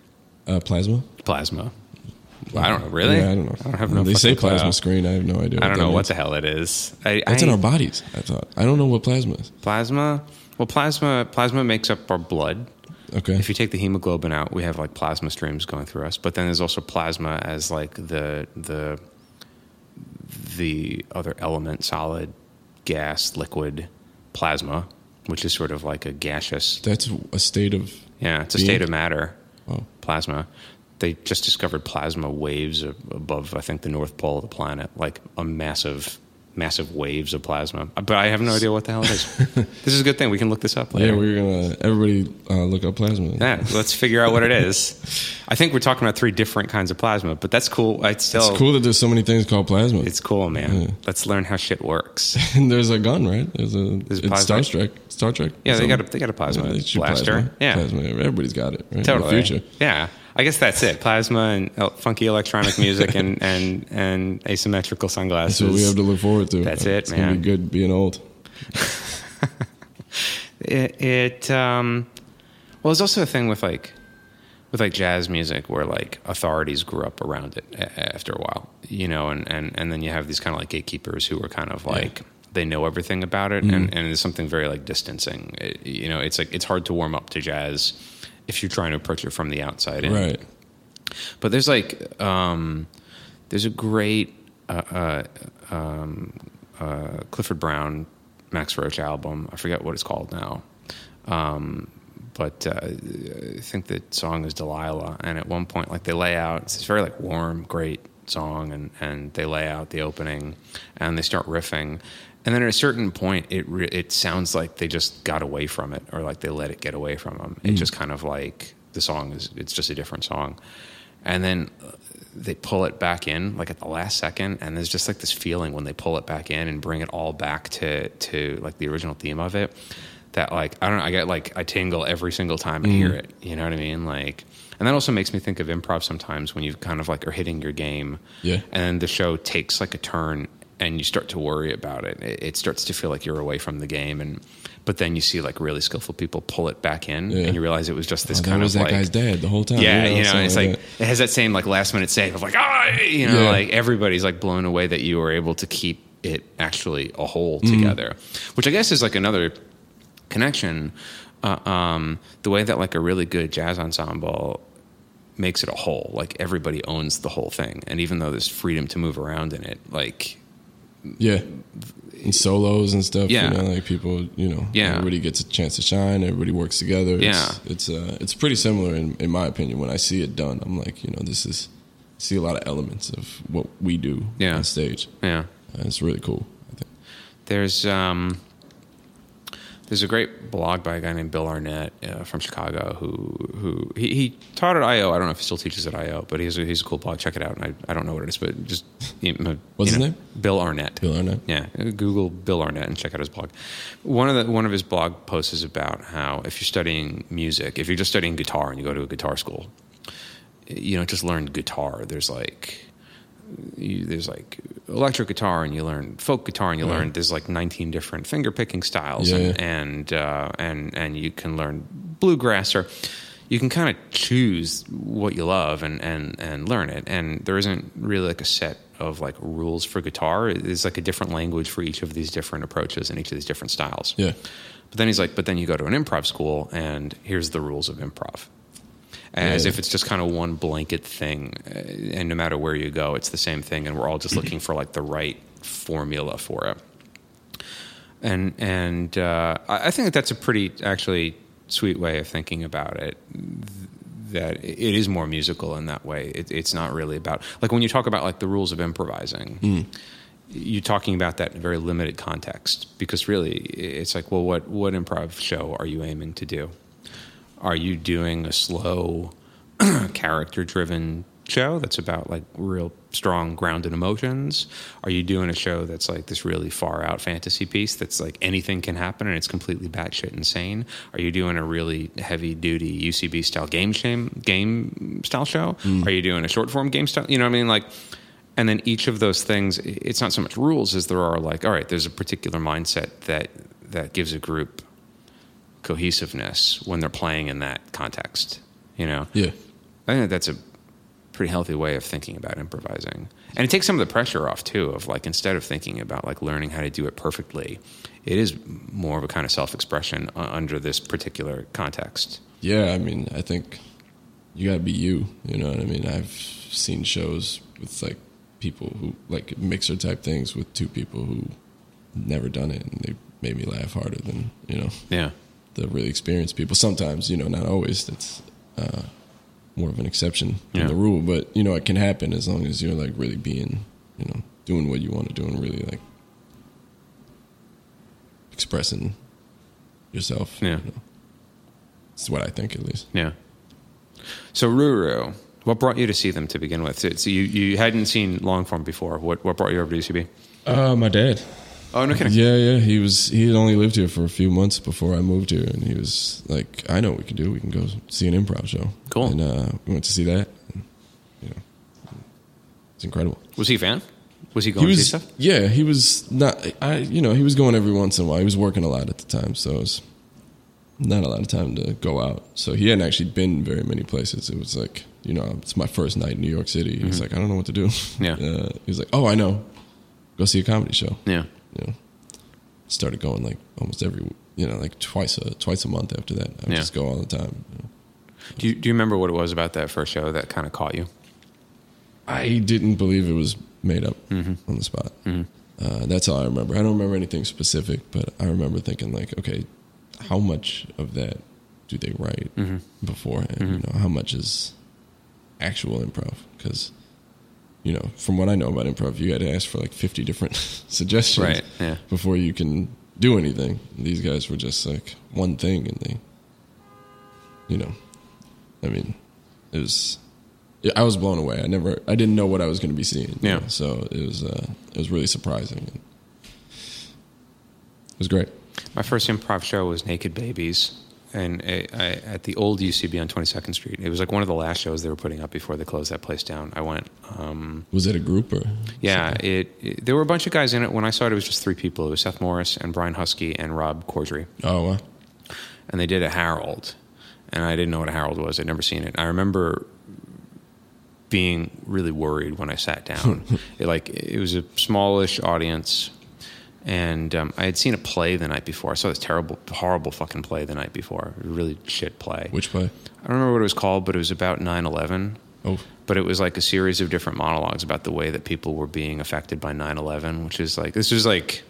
[SPEAKER 3] Uh, plasma.
[SPEAKER 2] plasma. Well, I don't know. Really?
[SPEAKER 3] Yeah, I don't know.
[SPEAKER 2] I don't have no.
[SPEAKER 3] They say plasma screen. I have no idea.
[SPEAKER 2] I don't know what
[SPEAKER 3] means.
[SPEAKER 2] the hell it is. I,
[SPEAKER 3] That's
[SPEAKER 2] I,
[SPEAKER 3] in our bodies. I thought. I don't know what plasma is.
[SPEAKER 2] Plasma. Well, plasma plasma makes up our blood.
[SPEAKER 3] Okay.
[SPEAKER 2] If you take the hemoglobin out, we have like plasma streams going through us. But then there's also plasma as like the the the other element, solid, gas, liquid, plasma, which is sort of like a gaseous.
[SPEAKER 3] That's a state of.
[SPEAKER 2] Yeah, it's a
[SPEAKER 3] Being?
[SPEAKER 2] state of matter.
[SPEAKER 3] Oh.
[SPEAKER 2] Plasma. They just discovered plasma waves above, I think, the North Pole of the planet, like a massive, massive waves of plasma. But I have no idea what the hell it is. this is a good thing. We can look this up later.
[SPEAKER 3] Yeah, we're gonna everybody uh, look up plasma.
[SPEAKER 2] Yeah, let's figure out what it is. I think we're talking about three different kinds of plasma, but that's cool. It's still
[SPEAKER 3] It's cool that there's so many things called plasma.
[SPEAKER 2] It's cool, man.
[SPEAKER 3] Yeah.
[SPEAKER 2] Let's learn how shit works.
[SPEAKER 3] and there's a gun, right? There's a
[SPEAKER 2] There's
[SPEAKER 3] it's
[SPEAKER 2] plasma.
[SPEAKER 3] Star Trek. Star Trek.
[SPEAKER 2] Yeah, they got a they got a plasma
[SPEAKER 3] Yeah,
[SPEAKER 2] blaster.
[SPEAKER 3] plasma.
[SPEAKER 2] Yeah,
[SPEAKER 3] plasma. Everybody's got it. Right? In the future.
[SPEAKER 2] Yeah, I guess that's it. Plasma and uh, funky electronic music and and and asymmetrical sunglasses.
[SPEAKER 3] That's what we have to look forward to.
[SPEAKER 2] That's it,
[SPEAKER 3] it's gonna
[SPEAKER 2] man.
[SPEAKER 3] be good being old.
[SPEAKER 2] it, it um well there's also a thing with like with like jazz music where like authorities grew up around it after a while you know and and and then you have these kind of like gatekeepers who are kind of like they know everything about it
[SPEAKER 3] Mm-hmm.
[SPEAKER 2] and and there's something very like distancing It- you know it's like it's hard to warm up to jazz if you're trying to approach it from the outside in.
[SPEAKER 3] Right.
[SPEAKER 2] But there's like um, there's a great uh, uh, um, uh, Clifford Brown Max Roach album. I forget what it's called now. Um, but uh, I think the song is Delilah, and at one point, like they lay out, it's this very like warm, great song, and and they lay out the opening, and they start riffing, and then at a certain point, it re- it sounds like they just got away from it, or like they let it get away from them. It just kind of like the song is it's just a different song, and then uh, they pull it back in like at the last second, and there's just like this feeling when they pull it back in and bring it all back to to like the original theme of it. That like I don't know, I get like I tingle every single time I hear it. You know what I mean? Like, and that also makes me think of improv sometimes when you kind of like are hitting your game,
[SPEAKER 3] Yeah.
[SPEAKER 2] and then the show takes like a turn and you start to worry about it. It, it starts to feel like you're away from the game, and but then you see like really skillful people pull it back in,
[SPEAKER 3] Yeah.
[SPEAKER 2] and you realize it was just this
[SPEAKER 3] Oh,
[SPEAKER 2] kind
[SPEAKER 3] was
[SPEAKER 2] of
[SPEAKER 3] that
[SPEAKER 2] like
[SPEAKER 3] guy's dad the whole time.
[SPEAKER 2] yeah, you know,
[SPEAKER 3] something
[SPEAKER 2] it's like it has that same like last minute save of like ah, you know,
[SPEAKER 3] Yeah.
[SPEAKER 2] like everybody's like blown away that you were able to keep it actually a whole
[SPEAKER 3] Mm.
[SPEAKER 2] together, which I guess is like another connection. Uh, um, the way that like a really good jazz ensemble makes it a whole, like everybody owns the whole thing, and even though there's freedom to move around in it, like
[SPEAKER 3] yeah, and solos and stuff.
[SPEAKER 2] Yeah.
[SPEAKER 3] you know, like people, you know,
[SPEAKER 2] Yeah.
[SPEAKER 3] everybody gets a chance to shine. Everybody works together. It's,
[SPEAKER 2] Yeah.
[SPEAKER 3] it's uh, it's pretty similar in, in my opinion. When I see it done, I'm like, you know, this is I see a lot of elements of what we do
[SPEAKER 2] Yeah.
[SPEAKER 3] on stage.
[SPEAKER 2] yeah.
[SPEAKER 3] And it's really cool. I think.
[SPEAKER 2] There's um, there's a great blog by a guy named Bill Arnett uh, from Chicago who who he, he taught at IO. I don't know if he still teaches at IO, but he's a, he's a cool blog. Check it out. And I, I don't know what it is, but just you know,
[SPEAKER 3] What's
[SPEAKER 2] you
[SPEAKER 3] his name?
[SPEAKER 2] Bill Arnett.
[SPEAKER 3] Bill Arnett.
[SPEAKER 2] Yeah, Google Bill Arnett and check out his blog. One of the one of his blog posts is about how if you're studying music, if you're just studying guitar and you go to a guitar school, you don't just learn guitar. There's like you, there's like electric guitar and you learn folk guitar and you learn there's like 19 different finger picking styles
[SPEAKER 3] Yeah,
[SPEAKER 2] and
[SPEAKER 3] yeah.
[SPEAKER 2] and uh, and and you can learn bluegrass or you can kind of choose what you love and and and learn it. And there isn't really like a set of like rules for guitar. It's like a different language for each of these different approaches and each of these different styles.
[SPEAKER 3] Yeah,
[SPEAKER 2] but then he's like, but then you go to an improv school, and here's the rules of improv. As if it's just kind of one blanket thing, uh, and no matter where you go, it's the same thing, and we're all just looking for like the right formula for it. And and uh, I think that that's a pretty actually sweet way of thinking about it. That it is more musical in that way. It, it's not really about like when you talk about like the rules of improvising you're talking about that in a very limited context because really it's like well what what improv show are you aiming to do are you doing a slow character driven show that's about like real strong grounded emotions? Are you doing a show that's like this really far out fantasy piece that's like anything can happen and it's completely batshit insane? Are you doing a really heavy duty ucb style game shame game style show? Mm. Are you doing a short form game style you know what i mean? Like and then each of those things, it's not so much rules as there are like, all right, there's a particular mindset that that gives a group cohesiveness when they're playing in that context. You know,
[SPEAKER 3] yeah,
[SPEAKER 2] I think that's a pretty healthy way of thinking about improvising, and it takes some of the pressure off too. Of like instead of thinking about like learning how to do it perfectly, it is more of a kind of self-expression under this particular context.
[SPEAKER 3] yeah. I mean, I think you gotta be you. You know what I mean? I've seen shows with like people who like mixer type things with two people who never done it, and they made me laugh harder than you know
[SPEAKER 2] Yeah,
[SPEAKER 3] the really experienced people. Sometimes, you know, not always. That's uh, more of an exception
[SPEAKER 2] Yeah.
[SPEAKER 3] than the rule. But you know, it can happen as long as you're like really being, you know, doing what you want to do and really like expressing yourself.
[SPEAKER 2] Yeah.
[SPEAKER 3] You know. That's what I think, at least.
[SPEAKER 2] Yeah. So Roo Roo, what brought you to see them to begin with? So so you, you hadn't seen long form before. What what brought you over to UCB?
[SPEAKER 3] Uh, my dad.
[SPEAKER 2] Oh no kidding.
[SPEAKER 3] Yeah, yeah. He was. He had only lived here for a few months before I moved here, and he was like, "I know what we can do. We can go see an improv show."
[SPEAKER 2] Cool.
[SPEAKER 3] And uh, we went to see that. And, you know, it's incredible.
[SPEAKER 2] Was he a fan? Was he going
[SPEAKER 3] he
[SPEAKER 2] to see stuff?
[SPEAKER 3] yeah, he was not. I, you know, he was going every once in a while. He was working a lot at the time, so it was not a lot of time to go out. So he hadn't actually been very many places. It was like, you know, it's my first night in New York City. He was like, I don't know what to do.
[SPEAKER 2] Mm-hmm. Yeah.
[SPEAKER 3] Uh, he was like, Oh, I know. Go see a comedy show.
[SPEAKER 2] Yeah.
[SPEAKER 3] You know, started going like almost every, you know, like twice a twice a month after that. I would
[SPEAKER 2] Yeah.
[SPEAKER 3] just go all the time. you know.
[SPEAKER 2] Do you, do you remember what it was about that first show that kind of caught you?
[SPEAKER 3] I didn't believe it was made up
[SPEAKER 2] Mm-hmm.
[SPEAKER 3] on the spot. Uh, that's all I remember. I don't remember anything specific, but I remember thinking like, okay, how much of that do they write beforehand? You know, how much is actual improv? Because you know, from what I know about improv, you had to ask for like 50 different suggestions
[SPEAKER 2] Right, yeah.
[SPEAKER 3] before you can do anything. These guys were just like one thing and they, you know, I mean, it was, I was blown away. I never, I didn't know what I was going to be seeing. you
[SPEAKER 2] Yeah.
[SPEAKER 3] know, So it was, uh, it was really surprising. It was great.
[SPEAKER 2] My first improv show was Naked Babies, and I, I, at the old UCB on 22nd Street. It was like one of the last shows they were putting up before they closed that place down. I went. Um,
[SPEAKER 3] Was it a group or?
[SPEAKER 2] yeah, it, it- There were a bunch of guys in it. When I saw it, it was just three people. It was Seth Morris and Brian Huskey and Rob Corddry,
[SPEAKER 3] Oh, wow.
[SPEAKER 2] and they did a Harold, and I didn't know what a Harold was. I'd never seen it. I remember being really worried when I sat down. it, like it was a smallish audience, and um, I had seen a play the night before. I saw this terrible, horrible fucking play the night before. Really shit play.
[SPEAKER 3] Which play?
[SPEAKER 2] I don't remember what it was called, but it was about 9/11.
[SPEAKER 3] Oh,
[SPEAKER 2] But it was like a series of different monologues about the way that people were being affected by 9/11, which is like this was like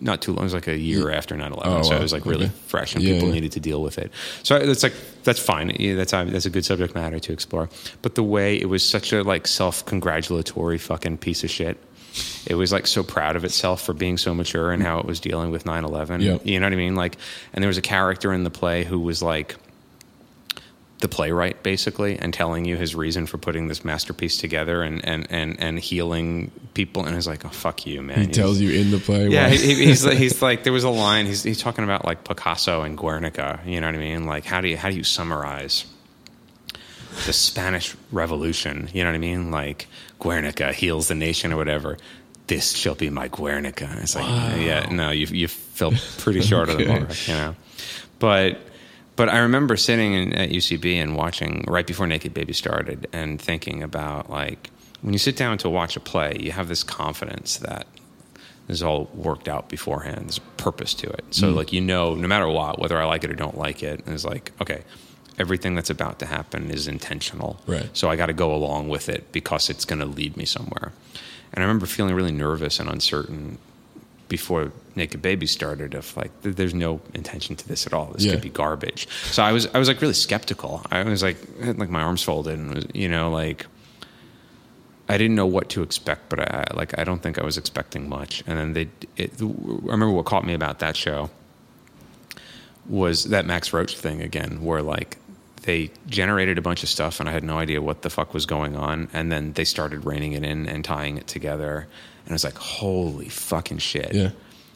[SPEAKER 2] not too long. It was like a year after 9/11,
[SPEAKER 3] Oh,
[SPEAKER 2] so
[SPEAKER 3] wow.
[SPEAKER 2] it was like really
[SPEAKER 3] Okay.
[SPEAKER 2] fresh, and
[SPEAKER 3] Yeah,
[SPEAKER 2] people
[SPEAKER 3] yeah.
[SPEAKER 2] needed to deal with it. So it's like that's fine. Yeah, that's that's a good subject matter to explore. But the way it was such a like self-congratulatory fucking piece of shit. It was like so proud of itself for being so mature and how it was dealing with 9/11.
[SPEAKER 3] Yep.
[SPEAKER 2] You know what I mean? Like, and there was a character in the play who was like the playwright basically and telling you his reason for putting this masterpiece together and and and, and healing people and it's like oh fuck you man
[SPEAKER 3] he tells you in the play.
[SPEAKER 2] yeah he, he's like, he's like there was a line he's he's talking about like Picasso and Guernica you know what I mean like how do you how do you summarize the Spanish Revolution you know what I mean like Guernica heals the nation or whatever this shall be my Guernica it's like yeah no you you fell pretty short of the mark you know but but I remember sitting in, at UCB and watching right before Naked Baby started and thinking about like when you sit down to watch a play, you have this confidence that this is all worked out beforehand. There's a purpose to it. So mm. like you know, no matter what, whether I like it or don't like it, it's like okay, everything that's about to happen is intentional.
[SPEAKER 3] Right.
[SPEAKER 2] So I got to go along with it because it's going to lead me somewhere. And I remember feeling really nervous and uncertain before Naked Baby started of like there's no intention to this at all. This
[SPEAKER 3] Yeah.
[SPEAKER 2] could be garbage. So I was I was like really skeptical. I was like I had like my arms folded and was, you know like I didn't know what to expect, but I like I don't think I was expecting much. And then they it, I remember what caught me about that show was that Max Roach thing again, where like they generated a bunch of stuff and I had no idea what the fuck was going on, and then they started reining it in and tying it together, and it was like holy fucking shit,
[SPEAKER 3] Yeah.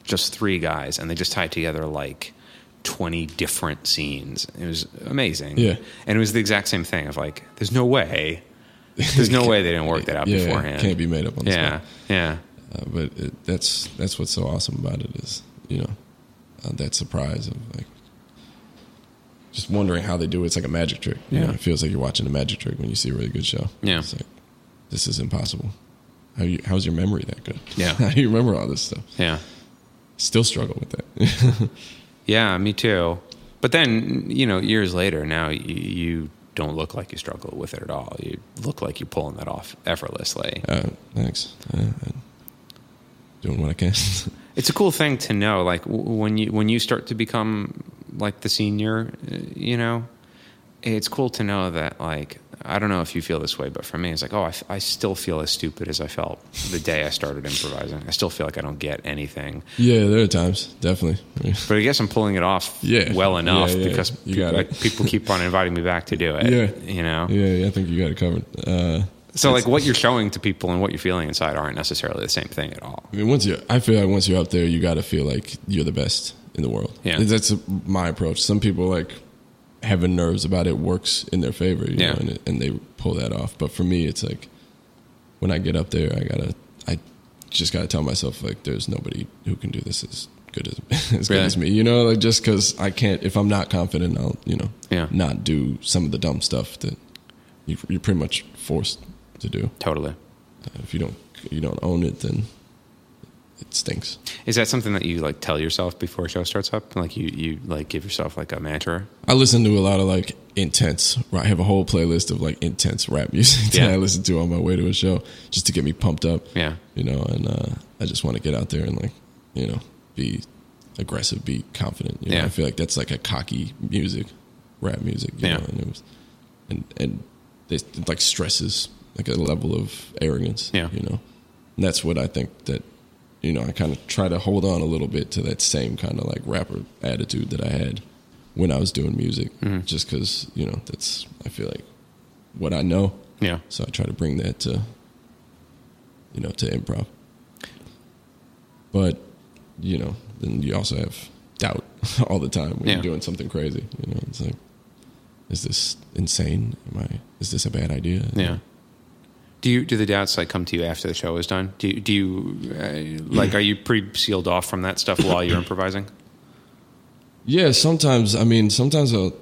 [SPEAKER 2] just three guys, and they just tied together like. 20 different scenes. It was amazing.
[SPEAKER 3] Yeah.
[SPEAKER 2] And it was the exact same thing of like, there's no way. There's no way they didn't work that out
[SPEAKER 3] yeah,
[SPEAKER 2] beforehand.
[SPEAKER 3] Can't be made up on the
[SPEAKER 2] Yeah.
[SPEAKER 3] spot.
[SPEAKER 2] Yeah.
[SPEAKER 3] Uh, but it, that's that's what's so awesome about it is you know uh, that surprise of like just wondering how they do it. It's like a magic trick. You
[SPEAKER 2] Yeah.
[SPEAKER 3] know, it feels like you're watching a magic trick when you see a really good show.
[SPEAKER 2] Yeah.
[SPEAKER 3] it's like this is impossible. How you, how's your memory that good?
[SPEAKER 2] Yeah.
[SPEAKER 3] how do you remember all this stuff?
[SPEAKER 2] Yeah.
[SPEAKER 3] Still struggle with that.
[SPEAKER 2] Yeah, me too. But then, you know, years later, now you, you don't look like you struggle with it at all. You look like you're pulling that off effortlessly.
[SPEAKER 3] uh, thanks. Uh, doing what I can.
[SPEAKER 2] It's a cool thing to know. Like w- when you when you start to become like the senior, uh, you know, it's cool to know that like I don't know if you feel this way, but for me, it's like oh, I, f- I still feel as stupid as I felt the day I started improvising. I still feel like I don't get anything.
[SPEAKER 3] yeah, there are times definitely.
[SPEAKER 2] But I guess I'm pulling it off
[SPEAKER 3] Yeah.
[SPEAKER 2] well enough
[SPEAKER 3] Yeah, yeah.
[SPEAKER 2] because
[SPEAKER 3] You
[SPEAKER 2] pe-
[SPEAKER 3] got
[SPEAKER 2] like, people keep on inviting me back to do it.
[SPEAKER 3] Yeah.
[SPEAKER 2] You know?
[SPEAKER 3] yeah, yeah, I think you got it covered. Uh,
[SPEAKER 2] So, like, what you're showing to people and what you're feeling inside aren't necessarily the same thing at all.
[SPEAKER 3] I mean, once you, I feel like once you're up there, you got to feel like you're the best in the world.
[SPEAKER 2] Yeah.
[SPEAKER 3] that's my approach. Some people like having nerves about it works in their favor, you
[SPEAKER 2] Yeah.
[SPEAKER 3] know, and, it, and they pull that off. But for me, it's like when I get up there, I gotta, I just gotta tell myself like, there's nobody who can do this as good as as good as me. You know, like just because I can't, if I'm not confident, I'll you know,
[SPEAKER 2] Yeah.
[SPEAKER 3] not do some of the dumb stuff that you, you're pretty much forced to do.
[SPEAKER 2] Totally.
[SPEAKER 3] If you don't, you don't own it, then it stinks.
[SPEAKER 2] Is that something that you like tell yourself before a show starts up? Like you, you like give yourself like a mantra?
[SPEAKER 3] I listen to a lot of like intense. I have a whole playlist of like intense rap music that
[SPEAKER 2] Yeah.
[SPEAKER 3] I listen to on my way to a show just to get me pumped up.
[SPEAKER 2] Yeah.
[SPEAKER 3] you know, and uh, I just want to get out there and like, you know, be aggressive, be confident. You know?
[SPEAKER 2] Yeah.
[SPEAKER 3] I feel like that's like a cocky music, rap music. You
[SPEAKER 2] Yeah.
[SPEAKER 3] know? and it was, and and it, it like stresses like a level of arrogance.
[SPEAKER 2] Yeah.
[SPEAKER 3] you know, and that's what I think that you know I kind of try to hold on a little bit to that same kind of like rapper attitude that I had when I was doing music,
[SPEAKER 2] Mm-hmm.
[SPEAKER 3] just because you know that's I feel like what I know.
[SPEAKER 2] Yeah.
[SPEAKER 3] So I try to bring that to, you know, to improv. But, you know, then you also have doubt all the time when
[SPEAKER 2] Yeah.
[SPEAKER 3] you're doing something crazy. You know, it's like, is this insane? Am I? Is this a bad idea?
[SPEAKER 2] Yeah. Do you do the doubts like come to you after the show is done? Do you, do you uh, like are you pretty sealed off from that stuff while you're improvising?
[SPEAKER 3] Yeah, sometimes. I mean, sometimes I'll,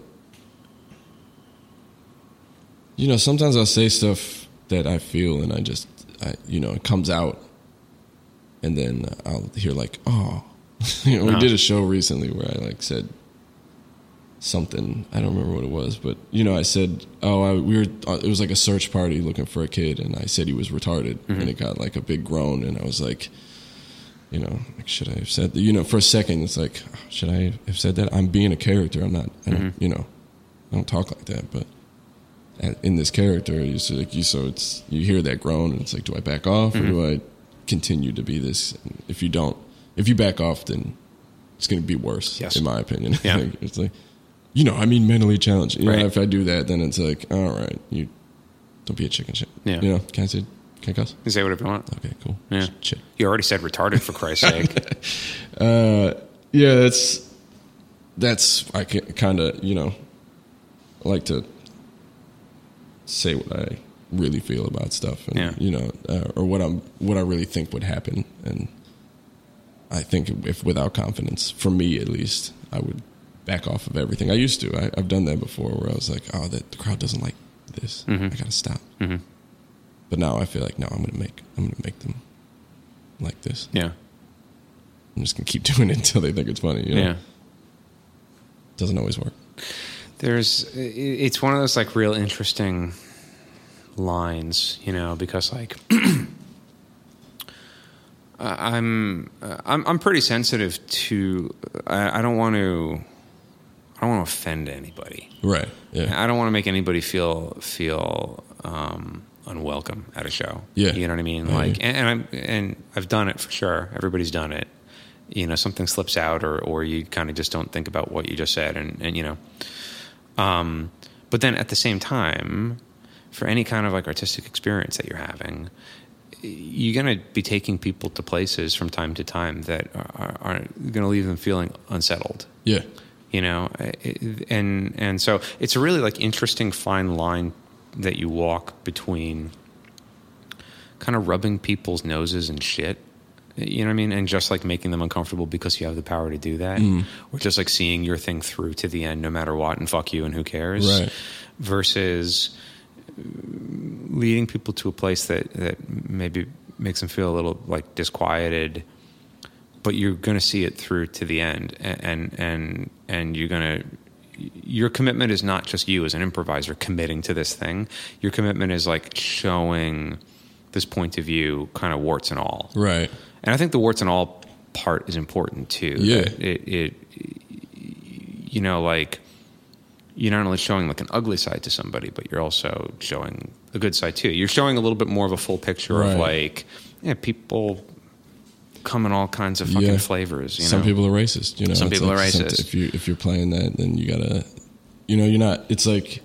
[SPEAKER 3] you know, sometimes I'll say stuff that I feel, and I just, I, you know, it comes out, and then I'll hear like, oh, you know, we
[SPEAKER 2] Uh-huh.
[SPEAKER 3] did a show recently where I like said something. I don't remember what it was, but you know, I said, oh, I, we were. uh, It was like a search party looking for a kid, and I said he was retarded, and mm-hmm. it got like a big groan, and I was like you know, like, should I have said that? You know, for a second, it's like, should I have said that? I'm being a character. I'm not, I don't, mm-hmm. you know, I don't talk like that. But at- in this character, you so like you, so it's you hear that groan, and it's like, do I back off or do mm-hmm. I continue to be this? And if you don't, if you back off, then it's going to be worse,
[SPEAKER 2] Yes.
[SPEAKER 3] in my opinion.
[SPEAKER 2] Yeah.
[SPEAKER 3] It's like, you know, I mean, mentally challenged. You
[SPEAKER 2] Right.
[SPEAKER 3] know, if I do that, then it's like, all right, you don't be a chicken shit.
[SPEAKER 2] Yeah.
[SPEAKER 3] You know, can I say, can I cuss?
[SPEAKER 2] You say whatever you want.
[SPEAKER 3] Okay, cool.
[SPEAKER 2] Yeah.
[SPEAKER 3] Shit.
[SPEAKER 2] You already said retarded for Christ's sake.
[SPEAKER 3] Uh, yeah, that's that's I kind of you know like to say what I really feel about stuff, and
[SPEAKER 2] Yeah.
[SPEAKER 3] you know, uh, or what I'm what I really think would happen, and I think if without confidence, for me at least, I would back off of everything. I used to. I, I've done that before, where I was like, oh, that the crowd doesn't like this. I gotta stop.
[SPEAKER 2] Mhm.
[SPEAKER 3] But now I feel like no, I'm gonna make I'm gonna make them like this.
[SPEAKER 2] Yeah.
[SPEAKER 3] I'm just gonna keep doing it until they think it's funny. You know?
[SPEAKER 2] Yeah.
[SPEAKER 3] doesn't always work.
[SPEAKER 2] There's it's one of those like real interesting lines, you know, because like I'm I'm I'm pretty sensitive to I, I don't want to I don't want to offend anybody.
[SPEAKER 3] Right. Yeah.
[SPEAKER 2] I don't want to make anybody feel feel um, unwelcome at a show.
[SPEAKER 3] Yeah.
[SPEAKER 2] you know what I mean. Like, and, and I'm and I've done it for sure. Everybody's done it. You know, something slips out, or or you kind of just don't think about what you just said, and and you know. Um, but then at the same time, for any kind of like artistic experience that you're having, you're going to be taking people to places from time to time that are, are going to leave them feeling unsettled
[SPEAKER 3] Yeah.
[SPEAKER 2] You know eh, and and so it's a really like interesting fine line that you walk between kind of rubbing people's noses and shit you know what i mean? And just like making them uncomfortable because you have the power to do that. Mm-hmm. Or just like seeing your thing through to the end no matter what and fuck you and who cares.
[SPEAKER 3] Right.
[SPEAKER 2] versus leading people to a place that that maybe makes them feel a little like disquieted but you're going to see it through to the end. And and and, and you're going to your commitment is not just you as an improviser committing to this thing your commitment is like showing this point of view kind of warts and all
[SPEAKER 3] Right.
[SPEAKER 2] and i think the warts and all part is important too
[SPEAKER 3] Yeah.
[SPEAKER 2] It, it you know like you're not only showing like an ugly side to somebody, but you're also showing a good side too. You're showing a little bit more of a full picture of like, yeah, people come in all kinds of fucking
[SPEAKER 3] Yeah.
[SPEAKER 2] flavors. You
[SPEAKER 3] Some
[SPEAKER 2] know?
[SPEAKER 3] people are racist. You know,
[SPEAKER 2] Some people are racist.
[SPEAKER 3] if you if you're playing that, then you gotta, you know, you're not. It's like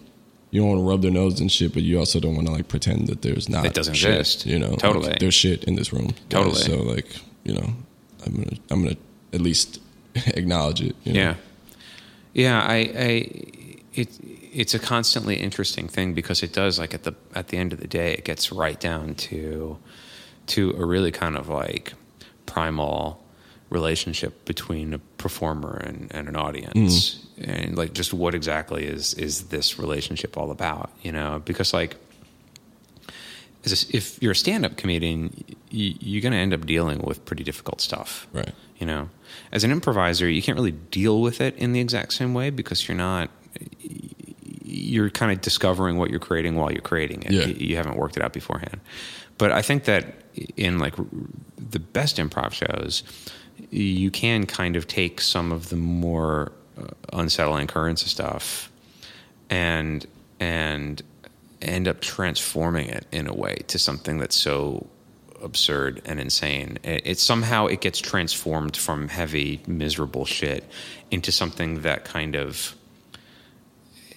[SPEAKER 3] you don't want to rub their nose and shit, but you also don't want to like pretend that there's not.
[SPEAKER 2] It doesn't
[SPEAKER 3] shit,
[SPEAKER 2] exist.
[SPEAKER 3] You know, Like,
[SPEAKER 2] Totally.
[SPEAKER 3] there's shit in this room.
[SPEAKER 2] Totally.
[SPEAKER 3] So like, you know, I'm gonna I'm gonna at least acknowledge it. You know?
[SPEAKER 2] Yeah, yeah. I, I, it, it's a constantly interesting thing because it does like at the at the end of the day, it gets right down to to a really kind of like primal relationship between a performer and, and an audience. Mm. And like just what exactly is is this relationship all about you know? Because like as a, if you're a stand-up comedian you, you're going to end up dealing with pretty difficult stuff.
[SPEAKER 3] Right.
[SPEAKER 2] you know? As an improviser you can't really deal with it in the exact same way because you're not you're kind of discovering what you're creating while you're creating it.
[SPEAKER 3] Yeah.
[SPEAKER 2] you haven't worked it out beforehand. But i think that in like the best improv shows you can kind of take some of the more uh, unsettling currents of stuff and and end up transforming it in a way to something that's so absurd and insane. It, it somehow it gets transformed from heavy, miserable shit into something that kind of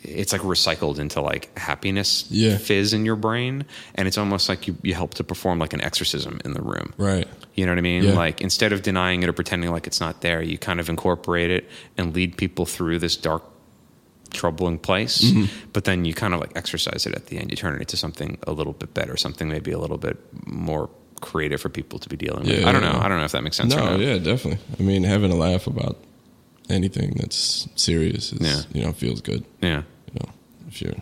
[SPEAKER 2] it's like recycled into like happiness
[SPEAKER 3] Yeah.
[SPEAKER 2] fizz in your brain and it's almost like you, you help to perform like an exorcism in the room
[SPEAKER 3] Right.
[SPEAKER 2] you know what i mean
[SPEAKER 3] Yeah.
[SPEAKER 2] like instead of denying it or pretending like it's not there you kind of incorporate it and lead people through this dark troubling place
[SPEAKER 3] Mm-hmm.
[SPEAKER 2] but then you kind of like exercise it at the end you turn it into something a little bit better something maybe a little bit more creative for people to be dealing with
[SPEAKER 3] Yeah,
[SPEAKER 2] i don't know i don't know if that makes sense or
[SPEAKER 3] No,
[SPEAKER 2] not.
[SPEAKER 3] yeah, definitely. I mean, having a laugh about anything that's serious is,
[SPEAKER 2] Yeah.
[SPEAKER 3] you know, feels good.
[SPEAKER 2] yeah
[SPEAKER 3] if you're,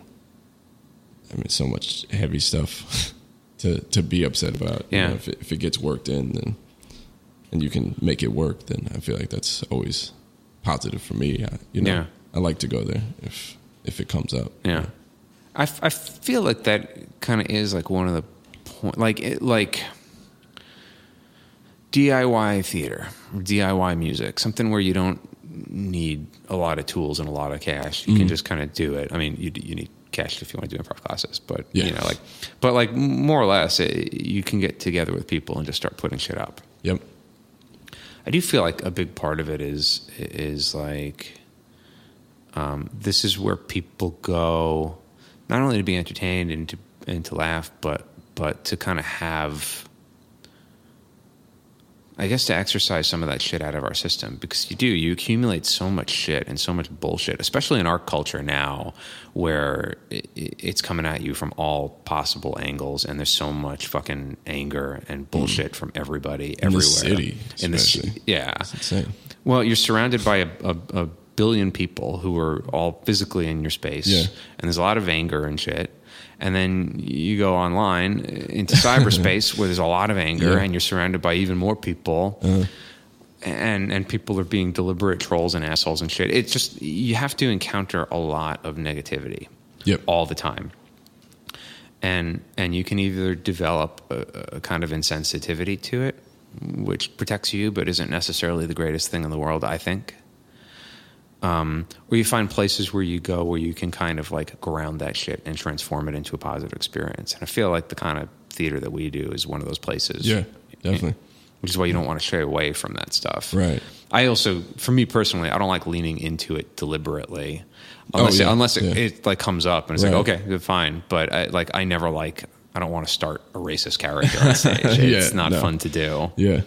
[SPEAKER 3] I mean, so much heavy stuff to to be upset about. You
[SPEAKER 2] Yeah.
[SPEAKER 3] know, if it, if it gets worked in, then and you can make it work, then I feel like that's always positive for me. I, you know,
[SPEAKER 2] Yeah.
[SPEAKER 3] I like to go there if if it comes up.
[SPEAKER 2] Yeah, I, f- I feel like that kind of is like one of the point, like it, like DIY theater, DIY music, something where you don't need a lot of tools and a lot of cash. You can just kind of do it. I mean, you you need cash if you want to do improv classes, but
[SPEAKER 3] Yeah.
[SPEAKER 2] you know, like, but like more or less, it, you can get together with people and just start putting shit up.
[SPEAKER 3] Yep.
[SPEAKER 2] I do feel like a big part of it is is like um, this is where people go not only to be entertained and to and to laugh, but but to kind of have I guess to exercise some of that shit out of our system because you do you accumulate so much shit and so much bullshit, especially in our culture now, where it, it's coming at you from all possible angles, and there's so much fucking anger and hmm. bullshit from everybody
[SPEAKER 3] In the
[SPEAKER 2] everywhere
[SPEAKER 3] city,
[SPEAKER 2] in the ci-
[SPEAKER 3] especially.
[SPEAKER 2] yeah.
[SPEAKER 3] Insane.
[SPEAKER 2] Well, you're surrounded by a, a, a billion people who are all physically in your space,
[SPEAKER 3] Yeah.
[SPEAKER 2] and there's a lot of anger and shit. And then you go online into cyberspace where there's a lot of anger,
[SPEAKER 3] Yeah.
[SPEAKER 2] and you're surrounded by even more people,
[SPEAKER 3] Uh,
[SPEAKER 2] and and people are being deliberate trolls and assholes and shit. It's just you have to encounter a lot of negativity
[SPEAKER 3] Yep.
[SPEAKER 2] all the time. And and you can either develop a, a kind of insensitivity to it, which protects you but isn't necessarily the greatest thing in the world, I think. Um, or you find places where you go where you can kind of like ground that shit and transform it into a positive experience. And I feel like the kind of theater that we do is one of those places.
[SPEAKER 3] Yeah, definitely.
[SPEAKER 2] Which is why you don't want to stray away from that stuff.
[SPEAKER 3] Right.
[SPEAKER 2] I also, for me personally, I don't like leaning into it deliberately,
[SPEAKER 3] Oh,
[SPEAKER 2] unless
[SPEAKER 3] yeah,
[SPEAKER 2] it, unless it,
[SPEAKER 3] yeah.
[SPEAKER 2] it like comes up and it's
[SPEAKER 3] Right.
[SPEAKER 2] like okay, fine. But I, like I never like I don't want to start a racist character on stage. It's not
[SPEAKER 3] no.
[SPEAKER 2] fun to do.
[SPEAKER 3] Yeah.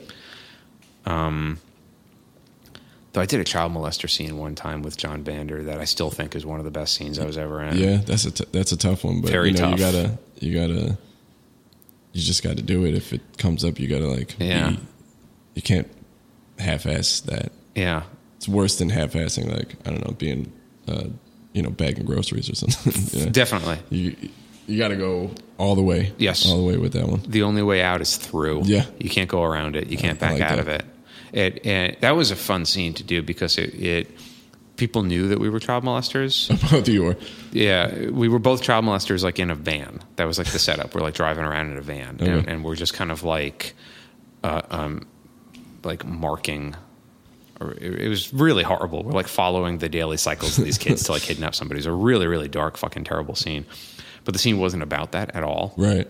[SPEAKER 2] Though I did a child molester scene one time with John Bander that I still think is one of the best scenes I was ever in.
[SPEAKER 3] Yeah, that's a t- that's a tough one, but
[SPEAKER 2] Very
[SPEAKER 3] you know,
[SPEAKER 2] tough.
[SPEAKER 3] you gotta you gotta you just got to do it. If it comes up, you gotta like
[SPEAKER 2] Yeah.
[SPEAKER 3] be- you can't half-ass that.
[SPEAKER 2] yeah,
[SPEAKER 3] It's worse than half-assing like I don't know being uh, you know bagging groceries or something. yeah.
[SPEAKER 2] definitely.
[SPEAKER 3] You you got to go all the way.
[SPEAKER 2] Yes.
[SPEAKER 3] all the way with that one.
[SPEAKER 2] the only way out is through.
[SPEAKER 3] Yeah.
[SPEAKER 2] you can't go around it. You can't
[SPEAKER 3] I
[SPEAKER 2] back
[SPEAKER 3] like
[SPEAKER 2] out
[SPEAKER 3] that.
[SPEAKER 2] of it. It, it. That was a fun scene to do because it, it people knew that we were child molesters.
[SPEAKER 3] Both of you are.
[SPEAKER 2] Yeah, we were both child molesters, like in a van. That was like the setup. We're like driving around in a van, and,
[SPEAKER 3] Okay.
[SPEAKER 2] and we're just kind of like, uh, um, like marking. Or it, it was really horrible. We're like following the daily cycles of these kids to like kidnap somebody. It's a really, really dark, fucking terrible scene. But the scene wasn't about that at all
[SPEAKER 3] Right.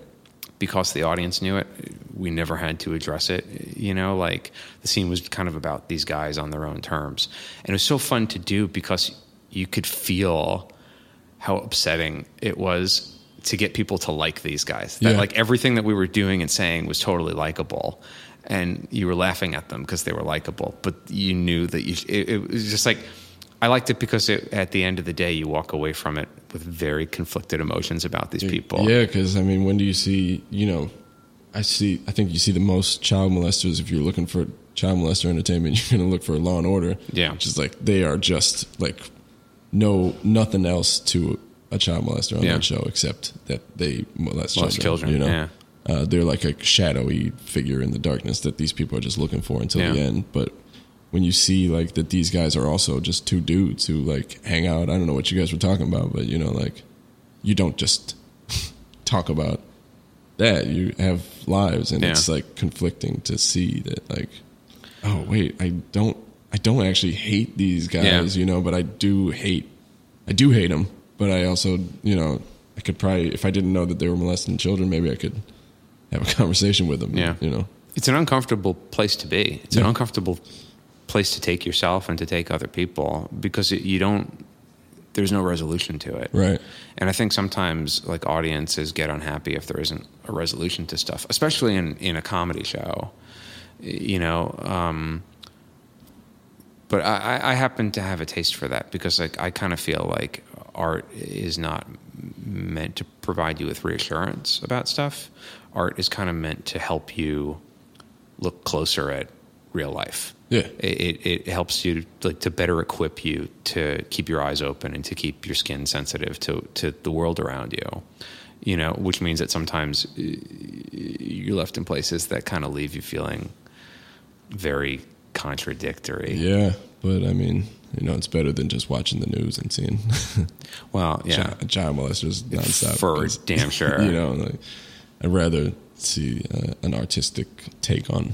[SPEAKER 2] Because the audience knew it, we never had to address it. You know, like the scene was kind of about these guys on their own terms. And it was so fun to do because you could feel how upsetting it was to get people to like these guys. That
[SPEAKER 3] Yeah.
[SPEAKER 2] like everything that we were doing and saying was totally likable. And you were laughing at them because they were likable, but you knew that you. It, it was just like I liked it because it, at the end of the day, you walk away from it with very conflicted emotions about these people.
[SPEAKER 3] Yeah, because I mean, when do you see? You know, I see. I think you see the most child molesters. If you're looking for child molester entertainment, you're going to look for Law and Order.
[SPEAKER 2] Yeah.
[SPEAKER 3] which is like they are just like no nothing else to a child molester on
[SPEAKER 2] Yeah.
[SPEAKER 3] that show except that they molest,
[SPEAKER 2] Molest children,
[SPEAKER 3] You know,
[SPEAKER 2] yeah.
[SPEAKER 3] uh, they're like a shadowy figure in the darkness that these people are just looking for until the end. But when you see like that, these guys are also just two dudes who like hang out. I don't know what you guys were talking about, but you know, like you don't just talk about that. You have lives, and
[SPEAKER 2] Yeah.
[SPEAKER 3] it's like conflicting to see that. Like, oh wait, I don't, I don't actually hate these guys,
[SPEAKER 2] Yeah.
[SPEAKER 3] you know, but I do hate, I do hate them, but I also, you know, I could probably if I didn't know that they were molesting children, maybe I could have a conversation with them.
[SPEAKER 2] Yeah.
[SPEAKER 3] you know.
[SPEAKER 2] It's an uncomfortable place to be. It's an uncomfortable place to take yourself and to take other people because it, you don't. There's no resolution to it,
[SPEAKER 3] Right.
[SPEAKER 2] And I think sometimes like audiences get unhappy if there isn't a resolution to stuff, especially in in a comedy show. You know, um, but I, I- I happen to have a taste for that because like I kind of feel like art is not meant to provide you with reassurance about stuff. Art is kind of meant to help you look closer at real life.
[SPEAKER 3] Yeah.
[SPEAKER 2] It, it, helps you like to better equip you to keep your eyes open and to keep your skin sensitive to, to the world around you. You know, which means that sometimes uh, you're left in places that kind of leave you feeling very contradictory.
[SPEAKER 3] Yeah, but I mean, you know, it's better than just watching the news and seeing
[SPEAKER 2] Well, yeah,
[SPEAKER 3] child, child molesters nonstop.
[SPEAKER 2] for damn sure.
[SPEAKER 3] you know, like, I'd rather see uh, an artistic take on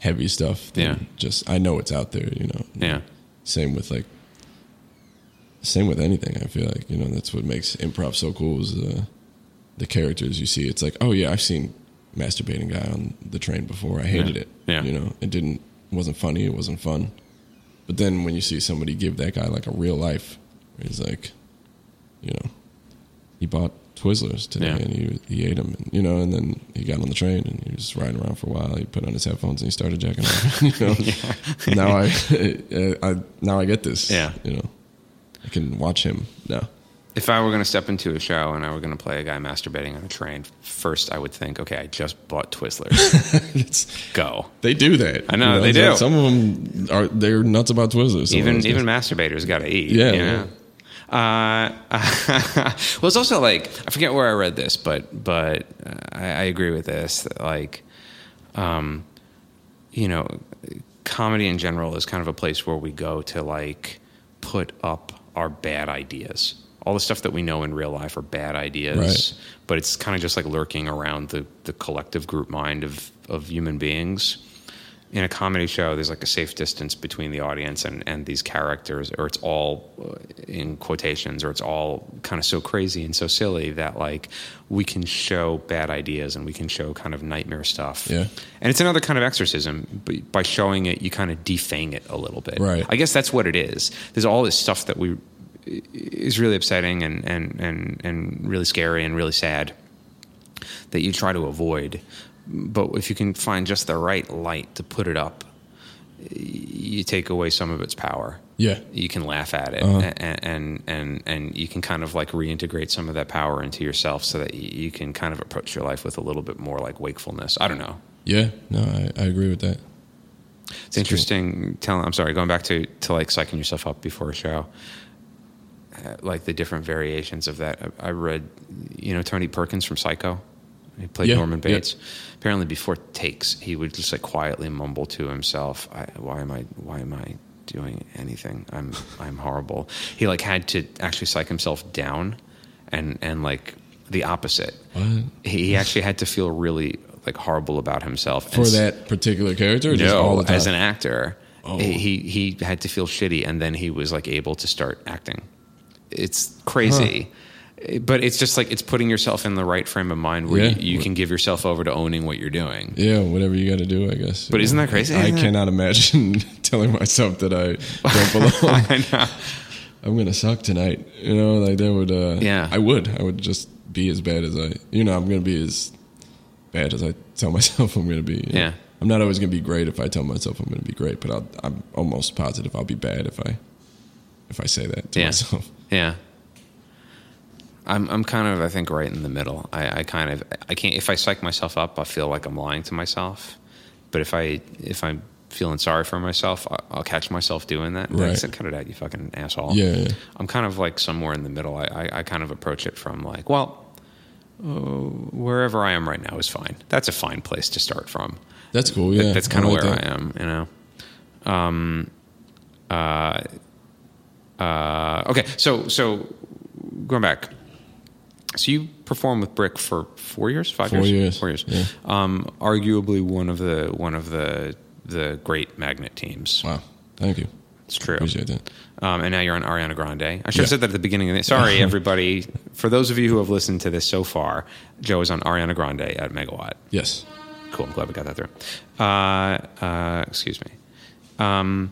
[SPEAKER 3] heavy stuff.
[SPEAKER 2] Yeah.
[SPEAKER 3] just I know it's out there. You know.
[SPEAKER 2] Yeah.
[SPEAKER 3] Same with like. Same with anything. I feel like you know that's what makes improv so cool is uh, the characters you see. It's like, oh yeah, I've seen masturbating guy on the train before. I hated
[SPEAKER 2] Yeah.
[SPEAKER 3] it.
[SPEAKER 2] Yeah.
[SPEAKER 3] You know, it didn't wasn't funny. It wasn't fun. But then when you see somebody give that guy like a real life, he's like, you know, he bought Twizzlers today
[SPEAKER 2] Yeah.
[SPEAKER 3] and he he ate them, and, you know, and then he got on the train and he was riding around for a while. He put on his headphones and he started jacking off. you know, now I, uh, I now I get this.
[SPEAKER 2] Yeah.
[SPEAKER 3] you know, I can watch him now.
[SPEAKER 2] If I were going to step into a show and I were going to play a guy masturbating on a train, first I would think, okay, I just bought Twizzlers. Go.
[SPEAKER 3] they do that.
[SPEAKER 2] I know, they do.
[SPEAKER 3] like Some of them are they're nuts about Twizzlers.
[SPEAKER 2] Even even masturbators got to eat.
[SPEAKER 3] Yeah,
[SPEAKER 2] you
[SPEAKER 3] yeah.
[SPEAKER 2] know? Uh, well, it's also like I forget where I read this, but but uh, I, I agree with this. Like, um, you know, comedy in general is kind of a place where we go to like put up our bad ideas. All the stuff that we know in real life are bad ideas,
[SPEAKER 3] Right.
[SPEAKER 2] but it's kind of just like lurking around the, the collective group mind of, of human beings in a comedy show, there's like a safe distance between the audience and, and these characters, or it's all uh, in quotations, or it's all kind of so crazy and so silly that like we can show bad ideas and we can show kind of nightmare stuff.
[SPEAKER 3] Yeah.
[SPEAKER 2] And it's another kind of exorcism. But by showing it, you kind of defang it a little bit.
[SPEAKER 3] Right.
[SPEAKER 2] I guess that's what it is. There's all this stuff that we is really upsetting and, and, and, and really scary and really sad that you try to avoid. But if you can find just the right light to put it up, you take away some of its power.
[SPEAKER 3] Yeah.
[SPEAKER 2] You can laugh at it,
[SPEAKER 3] Uh-huh.
[SPEAKER 2] and, and and and you can kind of like reintegrate some of that power into yourself, so that you can kind of approach your life with a little bit more like wakefulness. I don't know.
[SPEAKER 3] Yeah, no, I, I agree with that.
[SPEAKER 2] It's interesting. Telling, I'm sorry, going back to to like psyching yourself up before a show, uh, like the different variations of that. I, I read, you know, Tony Perkins from Psycho. He played
[SPEAKER 3] Yeah,
[SPEAKER 2] Norman
[SPEAKER 3] yeah.
[SPEAKER 2] Bates. Apparently, before takes, he would just like quietly mumble to himself, I, "Why am I? Why am I doing anything? I'm I'm horrible." He like had to actually psych himself down, and and like the opposite.
[SPEAKER 3] What?
[SPEAKER 2] He, actually had to feel really like horrible about himself
[SPEAKER 3] For
[SPEAKER 2] And
[SPEAKER 3] that particular character, or just all
[SPEAKER 2] no,
[SPEAKER 3] the time?
[SPEAKER 2] as an actor,
[SPEAKER 3] Oh.
[SPEAKER 2] he he had to feel shitty, and then he was like able to start acting. It's crazy, but it's just like it's putting yourself in the right frame of mind where
[SPEAKER 3] Yeah.
[SPEAKER 2] you, you can give yourself over to owning what you're doing.
[SPEAKER 3] yeah, whatever you got to do, I guess.
[SPEAKER 2] But isn't that crazy?
[SPEAKER 3] I cannot imagine telling myself that I don't belong.
[SPEAKER 2] I know.
[SPEAKER 3] I'm gonna suck tonight. You know, like that would. Uh,
[SPEAKER 2] Yeah.
[SPEAKER 3] I would. I would just be as bad as I. You know, I'm gonna be as bad as I tell myself I'm gonna be.
[SPEAKER 2] Yeah.
[SPEAKER 3] I'm not always gonna be great if I tell myself I'm gonna be great, but I'll, I'm almost positive I'll be bad if I if I say that to
[SPEAKER 2] Yeah.
[SPEAKER 3] myself.
[SPEAKER 2] Yeah. I'm I'm kind of I think right in the middle. I, I kind of I can't if I psych myself up, I feel like I'm lying to myself. But if I if I'm feeling sorry for myself, I- I'll catch myself doing that.
[SPEAKER 3] Right.
[SPEAKER 2] Like, "So cut it out, you fucking asshole.
[SPEAKER 3] Yeah, yeah.
[SPEAKER 2] I'm kind of like somewhere in the middle. I I, I kind of approach it from like, well, uh, wherever I am right now is fine. That's a fine place to start from.
[SPEAKER 3] That's cool. Yeah,
[SPEAKER 2] That's kind of
[SPEAKER 3] like
[SPEAKER 2] where
[SPEAKER 3] that.
[SPEAKER 2] I am. You know. Um. Uh. Uh. Okay. So so going back. So you performed with Brick for four years, five
[SPEAKER 3] Four
[SPEAKER 2] years,
[SPEAKER 3] years,
[SPEAKER 2] four years.
[SPEAKER 3] yeah.
[SPEAKER 2] Um, arguably one of the one of the the great magnet teams.
[SPEAKER 3] Wow, thank you.
[SPEAKER 2] It's true.
[SPEAKER 3] Appreciate that.
[SPEAKER 2] Um, and now you're on Ariana Grande. I should have said that at the beginning of it. Sorry, everybody. For those of you who have listened to this so far, Joe is on Ariana Grande at Megawatt.
[SPEAKER 3] Yes.
[SPEAKER 2] Cool. I'm glad we got that through. Uh, uh, excuse me. Um,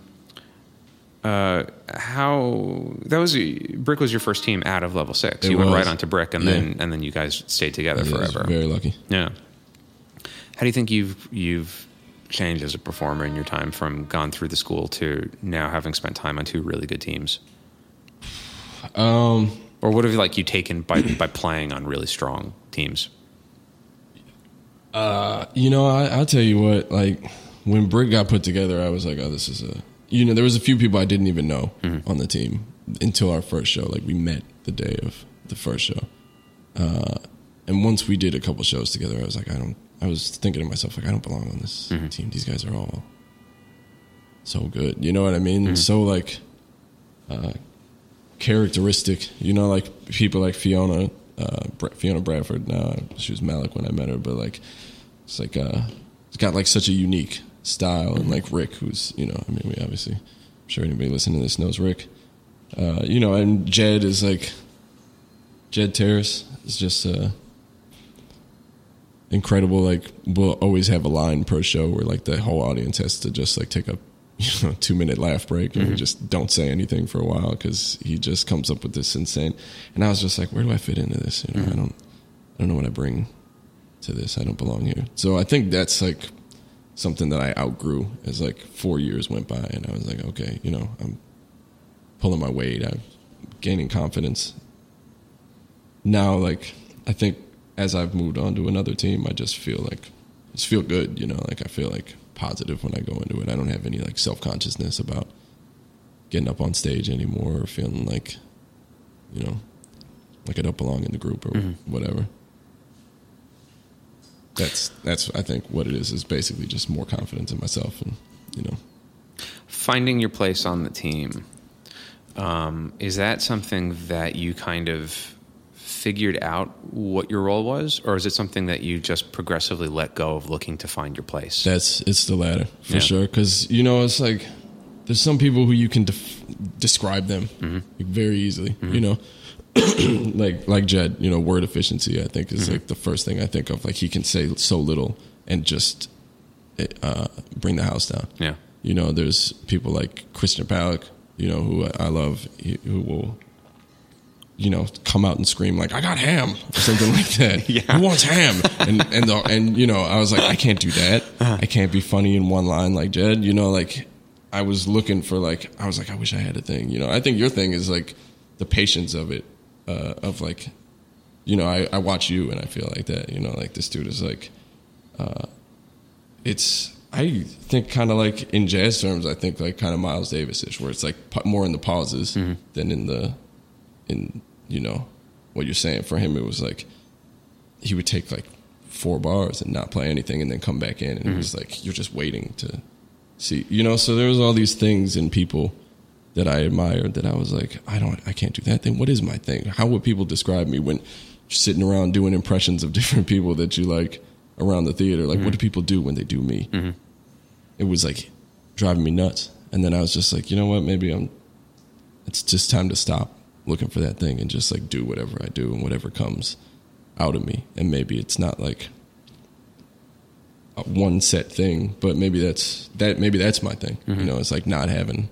[SPEAKER 2] uh, how that was Brick was your first team out of level six.
[SPEAKER 3] It
[SPEAKER 2] you went
[SPEAKER 3] was.
[SPEAKER 2] right onto Brick, and
[SPEAKER 3] Yeah.
[SPEAKER 2] then and then you guys stayed together
[SPEAKER 3] Yeah,
[SPEAKER 2] forever.
[SPEAKER 3] Very lucky.
[SPEAKER 2] Yeah. How do you think you've you've changed as a performer in your time from gone through the school to now having spent time on two really good teams?
[SPEAKER 3] Um,
[SPEAKER 2] Or what have you like you taken by by playing on really strong teams?
[SPEAKER 3] Uh you know, I, I'll tell you what. Like when Brick got put together, I was like, oh, this is a. You know, there was a few people I didn't even know
[SPEAKER 2] Mm-hmm.
[SPEAKER 3] on the team until our first show. Like we met the day of the first show, uh, and once we did a couple shows together, I was like, I don't. I was thinking to myself, like, I don't belong on this
[SPEAKER 2] Mm-hmm.
[SPEAKER 3] team. These guys are all so good. You know what I mean? So like uh, characteristic. You know, like people like Fiona, uh, Fiona Bradford. Now she was Malik when I met her, but like it's like uh, it's got like such a unique style, and like Rick, who's you know, I mean, we obviously, I'm sure anybody listening to this knows Rick. Uh, you know, and Jed is like Jed Terrace is just uh, incredible. Like we'll always have a line per show where like the whole audience has to just like take a you know two minute laugh break and we just don't say anything for a while because he just comes up with this insane. And I was just like, where do I fit into this? You know, I don't, I don't know what I bring to this. I don't belong here. So I think that's like something that I outgrew as like four years went by, and I was like, okay, you know, I'm pulling my weight. I'm gaining confidence. Now, like I think as I've moved on to another team, I just feel like just feel good. You know, like I feel like positive when I go into it. I don't have any like self consciousness about getting up on stage anymore or feeling like, you know, like I don't belong in the group or mm-hmm. whatever. That's that's I think what it is is basically just more confidence in myself and you know
[SPEAKER 2] Finding your place on the team um, is that something that you kind of figured out what your role was, or is it something that you just progressively let go of looking to find your place?
[SPEAKER 3] That's it's the latter for
[SPEAKER 2] Yeah.
[SPEAKER 3] sure. Because you know, it's like there's some people who you can def- describe them
[SPEAKER 2] Mm-hmm.
[SPEAKER 3] like, very easily. You know, like like Jed. You know, word efficiency. I think is
[SPEAKER 2] Mm-hmm.
[SPEAKER 3] like the first thing I think of. Like he can say so little and just uh, bring the house down.
[SPEAKER 2] yeah.
[SPEAKER 3] You know, there's people like Christian Palick, you know, who I love, who will, you know, come out and scream like, "I got ham" or something like that.
[SPEAKER 2] Yeah.
[SPEAKER 3] Who wants ham? And and the, and you know, I was like, I can't do that. I can't be funny in one line like Jed. You know, like I was looking for like I was like, I wish I had a thing. You know, I think your thing is like the patience of it, uh, of like, you know, I, I watch you and I feel like that. You know, like this dude is like uh, it's I think kind of like in jazz terms, I think like kind of Miles Davis ish, where it's like more in the pauses mm-hmm. than in the in you know what you're saying. For him, it was like he would take like four bars and not play anything, and then come back in, and it mm-hmm. was like you're just waiting to see, you know. So there was all these things in people that I admired that I was like, I don't, I can't do that thing. What is my thing? How would people describe me when you're sitting around doing impressions of different people that you like around the theater? Like, what do mm-hmm. people do when they do me? Mm-hmm. It was like driving me nuts. And then I was just like, you know what? Maybe I'm. It's just time to stop looking for that thing and just like do whatever I do and whatever comes out of me. And maybe it's not like a one set thing, but maybe that's that. Maybe that's my thing. You mm-hmm. know, it's like not having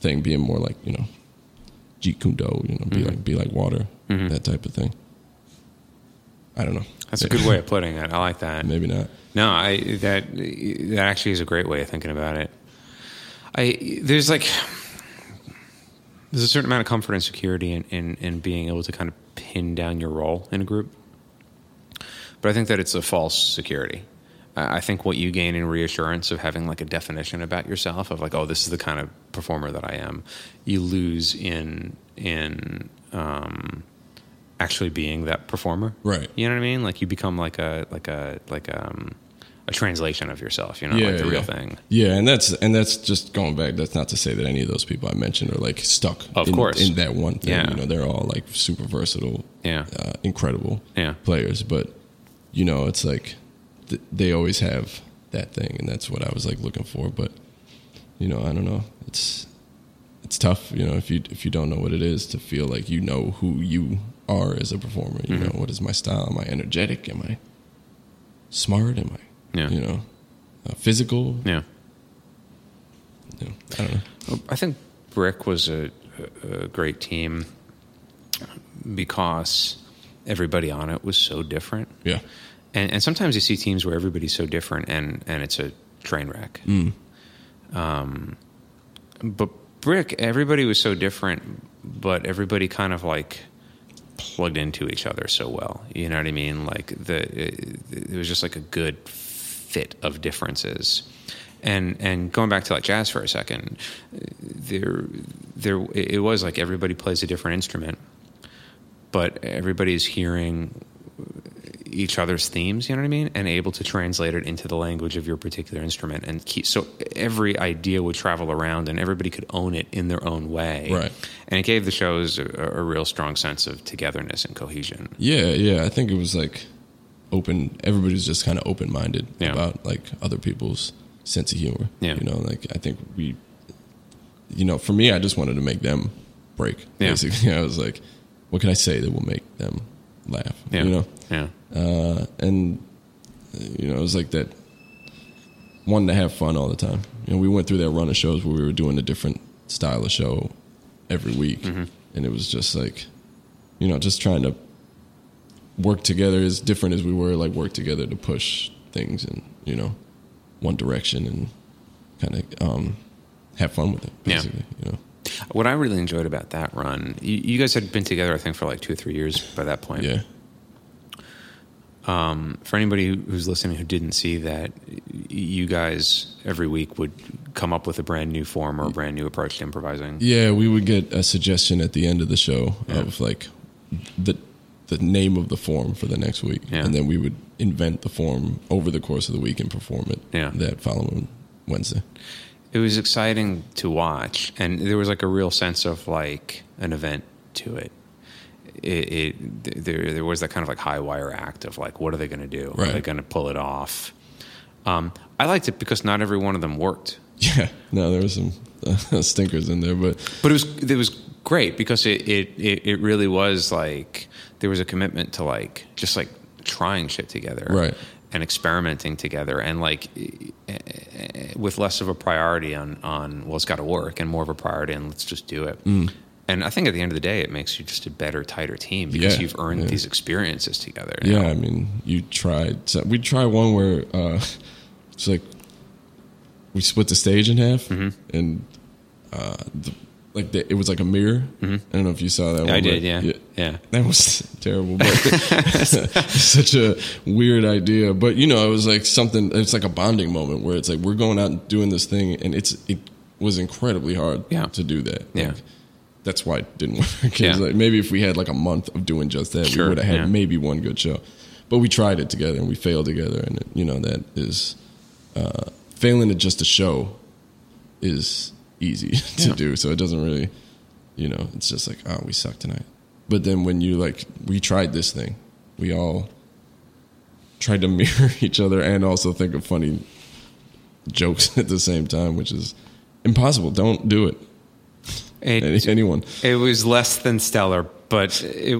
[SPEAKER 3] thing being more like you know, Jeet Kune Do, you know, be mm-hmm. like be like water, mm-hmm. that type of thing. I don't know.
[SPEAKER 2] That's a good way of putting it. I like that.
[SPEAKER 3] Maybe not.
[SPEAKER 2] No, I that that actually is a great way of thinking about it. I there's like there's a certain amount of comfort and security in, in, in being able to kind of pin down your role in a group. But I think that it's a false security. I think what you gain in reassurance of having like a definition about yourself of like, oh, this is the kind of performer that I am, you lose in in um, actually being that performer.
[SPEAKER 3] Right.
[SPEAKER 2] You know what I mean? Like you become like a like a like um a translation of yourself, you know, like the real thing.
[SPEAKER 3] Yeah, and that's and that's just going back. That's not to say that any of those people I mentioned are like stuck.
[SPEAKER 2] Of
[SPEAKER 3] in,
[SPEAKER 2] course.
[SPEAKER 3] in that one thing.
[SPEAKER 2] Yeah.
[SPEAKER 3] You know, they're all like super versatile.
[SPEAKER 2] Yeah.
[SPEAKER 3] uh, incredible.
[SPEAKER 2] Yeah.
[SPEAKER 3] players. But you know, it's like th- they always have that thing, and that's what I was like looking for. But you know, I don't know. It's it's tough, you know, if you if you don't know what it is to feel like you know who you are as a performer. You
[SPEAKER 2] Mm-hmm.
[SPEAKER 3] know, what is my style? Am I energetic? Am I smart? Am I,
[SPEAKER 2] Yeah.
[SPEAKER 3] you know, uh, physical?
[SPEAKER 2] Yeah.
[SPEAKER 3] You know, I don't know.
[SPEAKER 2] Well, I think Brick was a, a a great team because everybody on it was so different.
[SPEAKER 3] Yeah.
[SPEAKER 2] And, and sometimes you see teams where everybody's so different and, and it's a train wreck. Um, but Brick, everybody was so different, but everybody kind of like plugged into each other so well. You know what I mean? Like the it, it was just like a good fit of differences. And and going back to like jazz for a second, there there it was like everybody plays a different instrument, but everybody's hearing each other's themes, you know what I mean, and able to translate it into the language of your particular instrument, and keep so every idea would travel around, and everybody could own it in their own way,
[SPEAKER 3] Right.
[SPEAKER 2] And it gave the shows a, a real strong sense of togetherness and cohesion.
[SPEAKER 3] Yeah, yeah. I think it was like open. Everybody's just kind of open minded
[SPEAKER 2] Yeah.
[SPEAKER 3] about like other people's sense of humor.
[SPEAKER 2] Yeah.
[SPEAKER 3] you know, like I think we, you know, for me, I just wanted to make them break.
[SPEAKER 2] Yeah.
[SPEAKER 3] Basically, I was like, what can I say that will make them laugh?
[SPEAKER 2] Yeah,
[SPEAKER 3] You know,
[SPEAKER 2] yeah,
[SPEAKER 3] uh, and you know, it was like that. Wanting to have fun all the time. You know, we went through that run of shows where we were doing a different style of show every week,
[SPEAKER 2] Mm-hmm.
[SPEAKER 3] and it was just like, you know, just trying to work together as different as we were, like work together to push things in you know one direction and kind of um, have fun with it.
[SPEAKER 2] Yeah.
[SPEAKER 3] Basically, you know.
[SPEAKER 2] What I really enjoyed about that run, you, you guys had been together, I think, for like two or three years by that point.
[SPEAKER 3] Yeah.
[SPEAKER 2] Um, for anybody who's listening who didn't see that, you guys every week would come up with a brand new form or a brand new approach to improvising.
[SPEAKER 3] Yeah, we would get a suggestion at the end of the show of like the the name of the form for the next week,
[SPEAKER 2] Yeah.
[SPEAKER 3] and then we would invent the form over the course of the week and perform it
[SPEAKER 2] Yeah.
[SPEAKER 3] that following Wednesday.
[SPEAKER 2] It was exciting to watch, and there was like a real sense of like an event to it. It, it there there was that kind of like high wire act of like, what are they going to do? Are they going to pull it off? Um, I liked it because not every one of them worked.
[SPEAKER 3] Yeah, no, there were some uh, stinkers in there, but
[SPEAKER 2] but it was it was great because it, it it really was like there was a commitment to like just like trying shit together
[SPEAKER 3] Right.
[SPEAKER 2] and experimenting together and like with less of a priority on on well it's got to work and more of a priority on let's just do it
[SPEAKER 3] Mm.
[SPEAKER 2] And i think at the end of the day it makes you just a better tighter team because
[SPEAKER 3] Yeah,
[SPEAKER 2] you've earned
[SPEAKER 3] yeah.
[SPEAKER 2] these experiences together
[SPEAKER 3] yeah. I mean, you tried. So we tried one where uh, it's like we split the stage in half,
[SPEAKER 2] Mm-hmm.
[SPEAKER 3] and uh, the, like the, it was like a mirror. I don't know if you saw that.
[SPEAKER 2] Mm-hmm. I
[SPEAKER 3] one,
[SPEAKER 2] did,
[SPEAKER 3] but
[SPEAKER 2] yeah. Yeah.
[SPEAKER 3] That was terrible, but such a weird idea. But you know, it was like something. It's like a bonding moment where it's like we're going out and doing this thing, and it's it was incredibly hard
[SPEAKER 2] Yeah.
[SPEAKER 3] to do that.
[SPEAKER 2] Yeah.
[SPEAKER 3] Like, that's why it didn't work.
[SPEAKER 2] Yeah.
[SPEAKER 3] like maybe if we had like a month of doing just that,
[SPEAKER 2] Sure,
[SPEAKER 3] we would have had
[SPEAKER 2] yeah.
[SPEAKER 3] maybe one good show. But we tried it together and we failed together, and it, you know that is uh, failing at just a show is easy to
[SPEAKER 2] Yeah.
[SPEAKER 3] do. So it doesn't really, you know, it's just like oh we suck tonight. But then when you like we tried this thing, we all tried to mirror each other and also think of funny jokes at the same time, which is impossible. Don't do it.
[SPEAKER 2] It-
[SPEAKER 3] anyone.
[SPEAKER 2] It was less than stellar, but it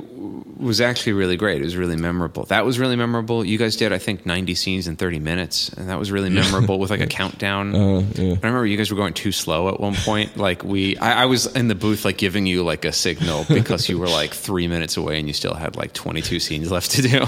[SPEAKER 2] was actually really great. It was really memorable. That was really memorable. You guys did, I think, 90 scenes in 30 minutes, and that was really memorable with like a countdown.
[SPEAKER 3] Uh, yeah.
[SPEAKER 2] I remember you guys were going too slow at one point. Like we, I, I was in the booth, like giving you like a signal because you were like three minutes away and you still had like 22 scenes left to do.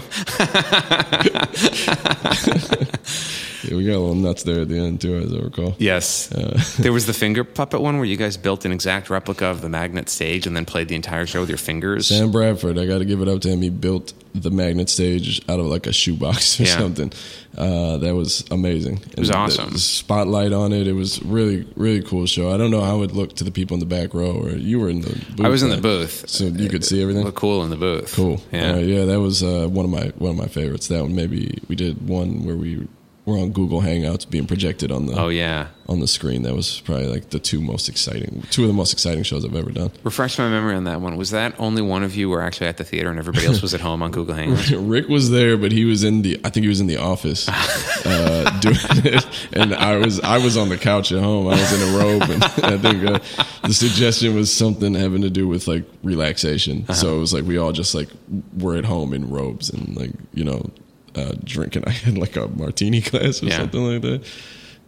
[SPEAKER 3] Yeah, we got a little nuts there at the end too, as I recall.
[SPEAKER 2] Yes. there was the finger puppet one where you guys built an exact replica of the magnet stage and then played the entire show with your fingers.
[SPEAKER 3] Sam Bradford, I got to give it up to him. He built the magnet stage out of like a shoebox or
[SPEAKER 2] Yeah.
[SPEAKER 3] something. Uh, that was amazing. It
[SPEAKER 2] was awesome.
[SPEAKER 3] spotlight on it. It was really, really cool show. I don't know how it looked to the people in the back row, or you were in the booth.
[SPEAKER 2] I was in the booth.
[SPEAKER 3] so you could see everything.
[SPEAKER 2] Look cool in the booth.
[SPEAKER 3] Cool.
[SPEAKER 2] Yeah.
[SPEAKER 3] Uh, yeah, that was uh, one of my one of my favorites. That one maybe we did one where we were on Google Hangouts being projected on the
[SPEAKER 2] Oh yeah.
[SPEAKER 3] on the screen. That was probably like the two most exciting, two of the most exciting shows I've ever done.
[SPEAKER 2] Refresh my memory on that one. Was that only one of you were actually at the theater and everybody else was at home on Google Hangouts?
[SPEAKER 3] Rick was there, but he was in the. I think he was in the office uh, doing it, and I was I was on the couch at home. I was in a robe, and I think uh, the suggestion was something having to do with like relaxation. So it was like we all just like were at home in robes and like you know uh, drinking. I had like a martini glass or
[SPEAKER 2] Yeah.
[SPEAKER 3] something like that.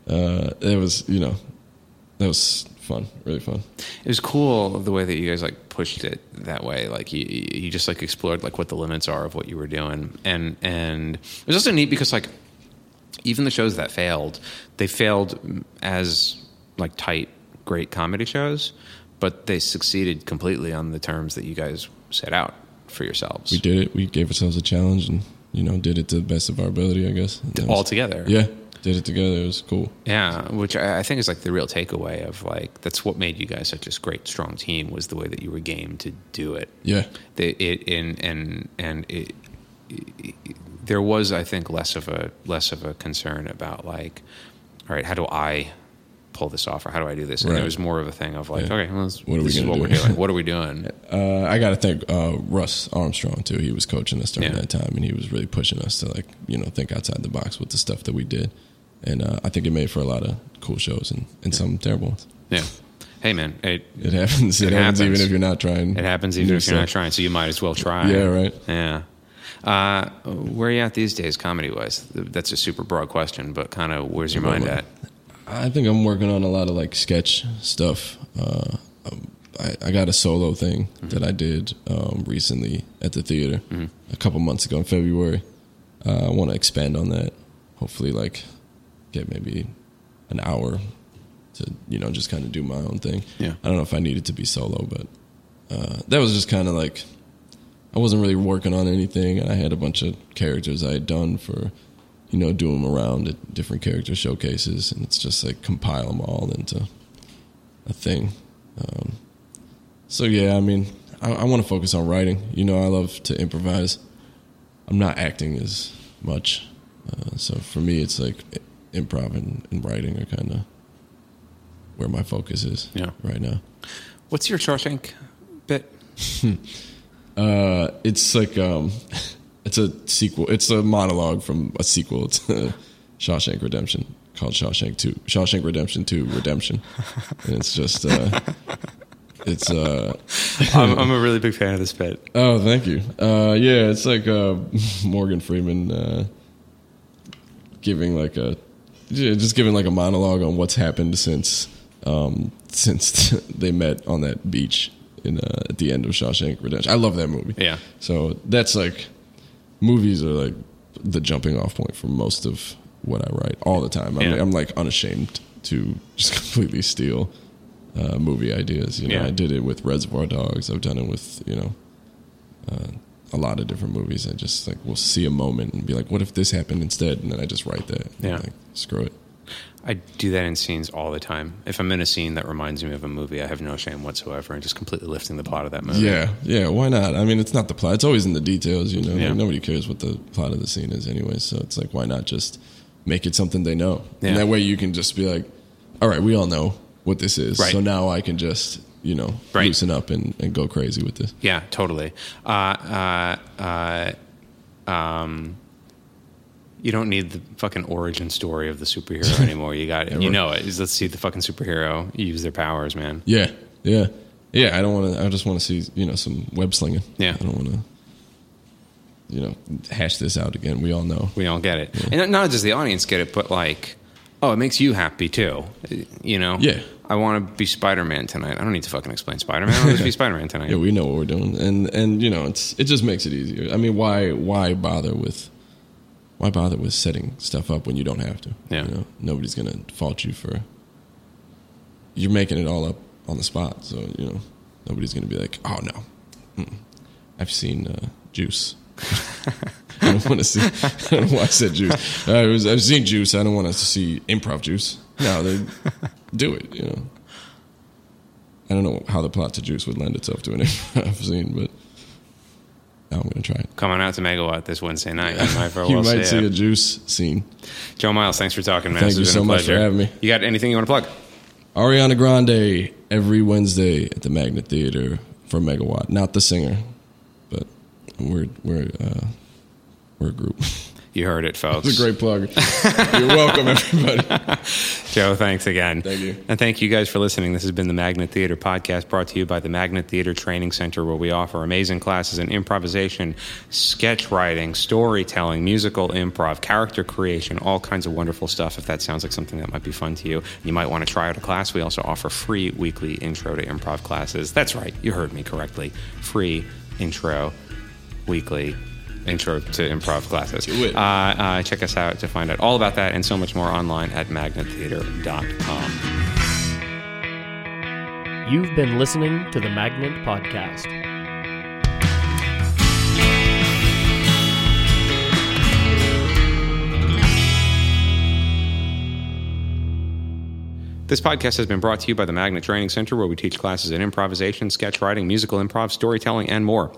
[SPEAKER 3] Uh, it was you know that was fun, really fun.
[SPEAKER 2] It was cool the way that you guys like pushed it that way. Like you, you just like explored like what the limits are of what you were doing, and and it was also neat because like even the shows that failed, they failed as like tight, great comedy shows, but they succeeded completely on the terms that you guys set out for yourselves.
[SPEAKER 3] We did it. We gave ourselves a challenge, and you know did it to the best of our ability. I guess And that was-
[SPEAKER 2] all together.
[SPEAKER 3] Yeah, did it together. It was cool.
[SPEAKER 2] Yeah, which I I think is like the real takeaway of like that's what made you guys such a great, strong team was the way that you were game to do it.
[SPEAKER 3] Yeah,
[SPEAKER 2] They, it and and and it, it- there was, I think, less of a less of a concern about like, all right, how do I pull this off, or how do I do this? And
[SPEAKER 3] Right.
[SPEAKER 2] there was more of a thing of like,
[SPEAKER 3] Yeah.
[SPEAKER 2] okay, well, this,
[SPEAKER 3] What are we
[SPEAKER 2] this is what
[SPEAKER 3] do?
[SPEAKER 2] we're doing. What are we doing?
[SPEAKER 3] uh, I got to thank uh, Russ Armstrong too. He was coaching us during
[SPEAKER 2] Yeah.
[SPEAKER 3] that time, and he was really pushing us to like you know think outside the box with the stuff that we did. And uh, I think it made for a lot of cool shows and, and some terrible ones.
[SPEAKER 2] Yeah. Hey, man, it
[SPEAKER 3] It happens. It,
[SPEAKER 2] It
[SPEAKER 3] happens,
[SPEAKER 2] happens.
[SPEAKER 3] even if you're not trying.
[SPEAKER 2] it happens even if you're not trying. So you might as well try.
[SPEAKER 3] Yeah, right.
[SPEAKER 2] Yeah. Uh, where are you at these days, comedy wise? That's a super broad question, but kind of where's your mind at?
[SPEAKER 3] I think I'm working on a lot of like sketch stuff. Uh, I, I got a solo thing
[SPEAKER 2] Mm-hmm.
[SPEAKER 3] that I did um, recently at the theater a couple months ago in February. Uh, I want to expand on that. Hopefully, like get maybe an hour to you know just kind of do my own thing.
[SPEAKER 2] Yeah.
[SPEAKER 3] I don't know if I needed to be solo, but uh, that was just kind of like I wasn't really working on anything, and I had a bunch of characters I had done for, you know, do them around at different character showcases, and it's just like compile them all into a thing. Um, so yeah, I mean, I, I want to focus on writing. You know, I love to improvise. I'm not acting as much, uh, so for me, it's like improv and, and writing are kind of where my focus is
[SPEAKER 2] Yeah.
[SPEAKER 3] right now.
[SPEAKER 2] What's your Shawshank bit?
[SPEAKER 3] Uh, it's like um, it's a sequel. It's a monologue from a sequel to Shawshank Redemption called Shawshank Two, Shawshank Redemption Two, Redemption, and it's just uh, it's uh,
[SPEAKER 2] I'm, I'm a really big fan of this bit.
[SPEAKER 3] oh, thank you. Uh, yeah, it's like uh, Morgan Freeman uh, giving like a just giving like a monologue on what's happened since um, since they met on that beach in uh, at the end of Shawshank Redemption. I love that movie.
[SPEAKER 2] Yeah.
[SPEAKER 3] So that's like movies are like the jumping off point for most of what I write all the time. I'm,
[SPEAKER 2] Yeah.
[SPEAKER 3] I'm like unashamed to just completely steal uh, movie ideas. You know,
[SPEAKER 2] Yeah.
[SPEAKER 3] I did it with Reservoir Dogs. I've done it with you know uh, a lot of different movies. I just like will see a moment and be like, what if this happened instead? And then I just write that.
[SPEAKER 2] Yeah.
[SPEAKER 3] Like, screw it.
[SPEAKER 2] I do that in scenes all the time. If I'm in a scene that reminds me of a movie, I have no shame whatsoever and just completely lifting the plot of that movie.
[SPEAKER 3] Yeah, yeah. Why not? I mean, it's not the plot. It's always in the details. You know,
[SPEAKER 2] Yeah.
[SPEAKER 3] nobody cares what the plot of the scene is anyway. So it's like, why not just make it something they know?
[SPEAKER 2] Yeah.
[SPEAKER 3] And that way, you can just be like, all right, we all know what this is.
[SPEAKER 2] Right.
[SPEAKER 3] So now I can just you know
[SPEAKER 2] Right.
[SPEAKER 3] loosen up and, and go crazy with this.
[SPEAKER 2] Yeah, totally. Uh, uh, uh, um, you don't need the fucking origin story of the superhero anymore. You got it.
[SPEAKER 3] Yeah,
[SPEAKER 2] you know it. Let's see the fucking superhero use their powers, man.
[SPEAKER 3] Yeah, yeah, yeah. I don't want to. I just want to see you know some web slinging.
[SPEAKER 2] Yeah.
[SPEAKER 3] I don't want to. You know, hash this out again. We all know.
[SPEAKER 2] We all get it, and not just the audience get it, but like, oh, it makes you happy too. You know?
[SPEAKER 3] Yeah.
[SPEAKER 2] I want to be Spider Man tonight. I don't need to fucking explain Spider Man. I want to be Spider Man tonight.
[SPEAKER 3] Yeah, we know what we're doing, and and you know, it's it just makes it easier. I mean, why why bother with why bother with setting stuff up when you don't have to?
[SPEAKER 2] Yeah.
[SPEAKER 3] you know, nobody's gonna fault you for you're making it all up on the spot. So you know, nobody's gonna be like, oh no, Mm-mm. I've seen uh, Juice. I don't want to see. I don't know why I said Juice. I was, I've seen Juice. I don't want us to see improv Juice. No, they do it. You know. I don't know how the plot to Juice would lend itself to an improv scene, but I'm gonna try it.
[SPEAKER 2] Come on out to Megawatt this Wednesday night. You might, very
[SPEAKER 3] you
[SPEAKER 2] well
[SPEAKER 3] might
[SPEAKER 2] see it.
[SPEAKER 3] a juice scene.
[SPEAKER 2] Joe Miles, thanks for talking, man.
[SPEAKER 3] Thank
[SPEAKER 2] This
[SPEAKER 3] you so much for having me.
[SPEAKER 2] You got anything you want to plug?
[SPEAKER 3] Ariana Grande every Wednesday at the Magnet Theater for Megawatt. Not the singer, but we're we're uh, we're a group.
[SPEAKER 2] You heard it, folks.
[SPEAKER 3] It's a great plug. You're welcome, everybody.
[SPEAKER 2] Joe, thanks again.
[SPEAKER 3] Thank you.
[SPEAKER 2] And thank you guys for listening. This has been the Magnet Theater podcast brought to you by the Magnet Theater Training Center, where we offer amazing classes in improvisation, sketch writing, storytelling, musical improv, character creation, all kinds of wonderful stuff. If that sounds like something that might be fun to you, you might want to try out a class. We also offer free weekly intro to improv classes. That's right, you heard me correctly. Free intro weekly intro to improv classes.
[SPEAKER 3] Do it.
[SPEAKER 2] Uh, uh, check us out to find out all about that and so much more online at magnettheater.com.
[SPEAKER 4] You've been listening to the Magnet Podcast.
[SPEAKER 2] This podcast has been brought to you by the Magnet Training Center, where we teach classes in improvisation, sketch writing, musical improv, storytelling, and more.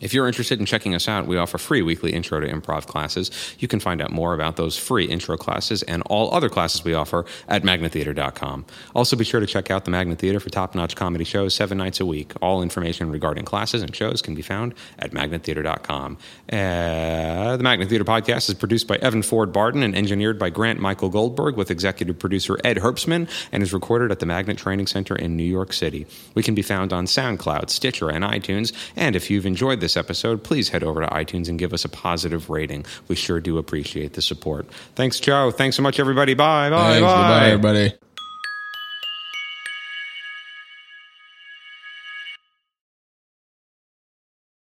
[SPEAKER 2] If you're interested in checking us out, we offer free weekly intro to improv classes. You can find out more about those free intro classes and all other classes we offer at magnettheater.com. Also, be sure to check out the Magnet Theater for top notch comedy shows seven nights a week. All information regarding classes and shows can be found at magnettheater.com. Uh, the Magnet Theater podcast is produced by Evan Ford Barton and engineered by Grant Michael Goldberg with executive producer Ed Herbstman and is recorded at the Magnet Training Center in New York City. We can be found on SoundCloud, Stitcher, and iTunes. And if you've enjoyed this episode, please head over to iTunes and give us a positive rating. We sure do appreciate the support. Thanks, Joe. Thanks so much, everybody. Bye. Bye.
[SPEAKER 3] Thanks.
[SPEAKER 2] bye.
[SPEAKER 3] Goodbye, everybody.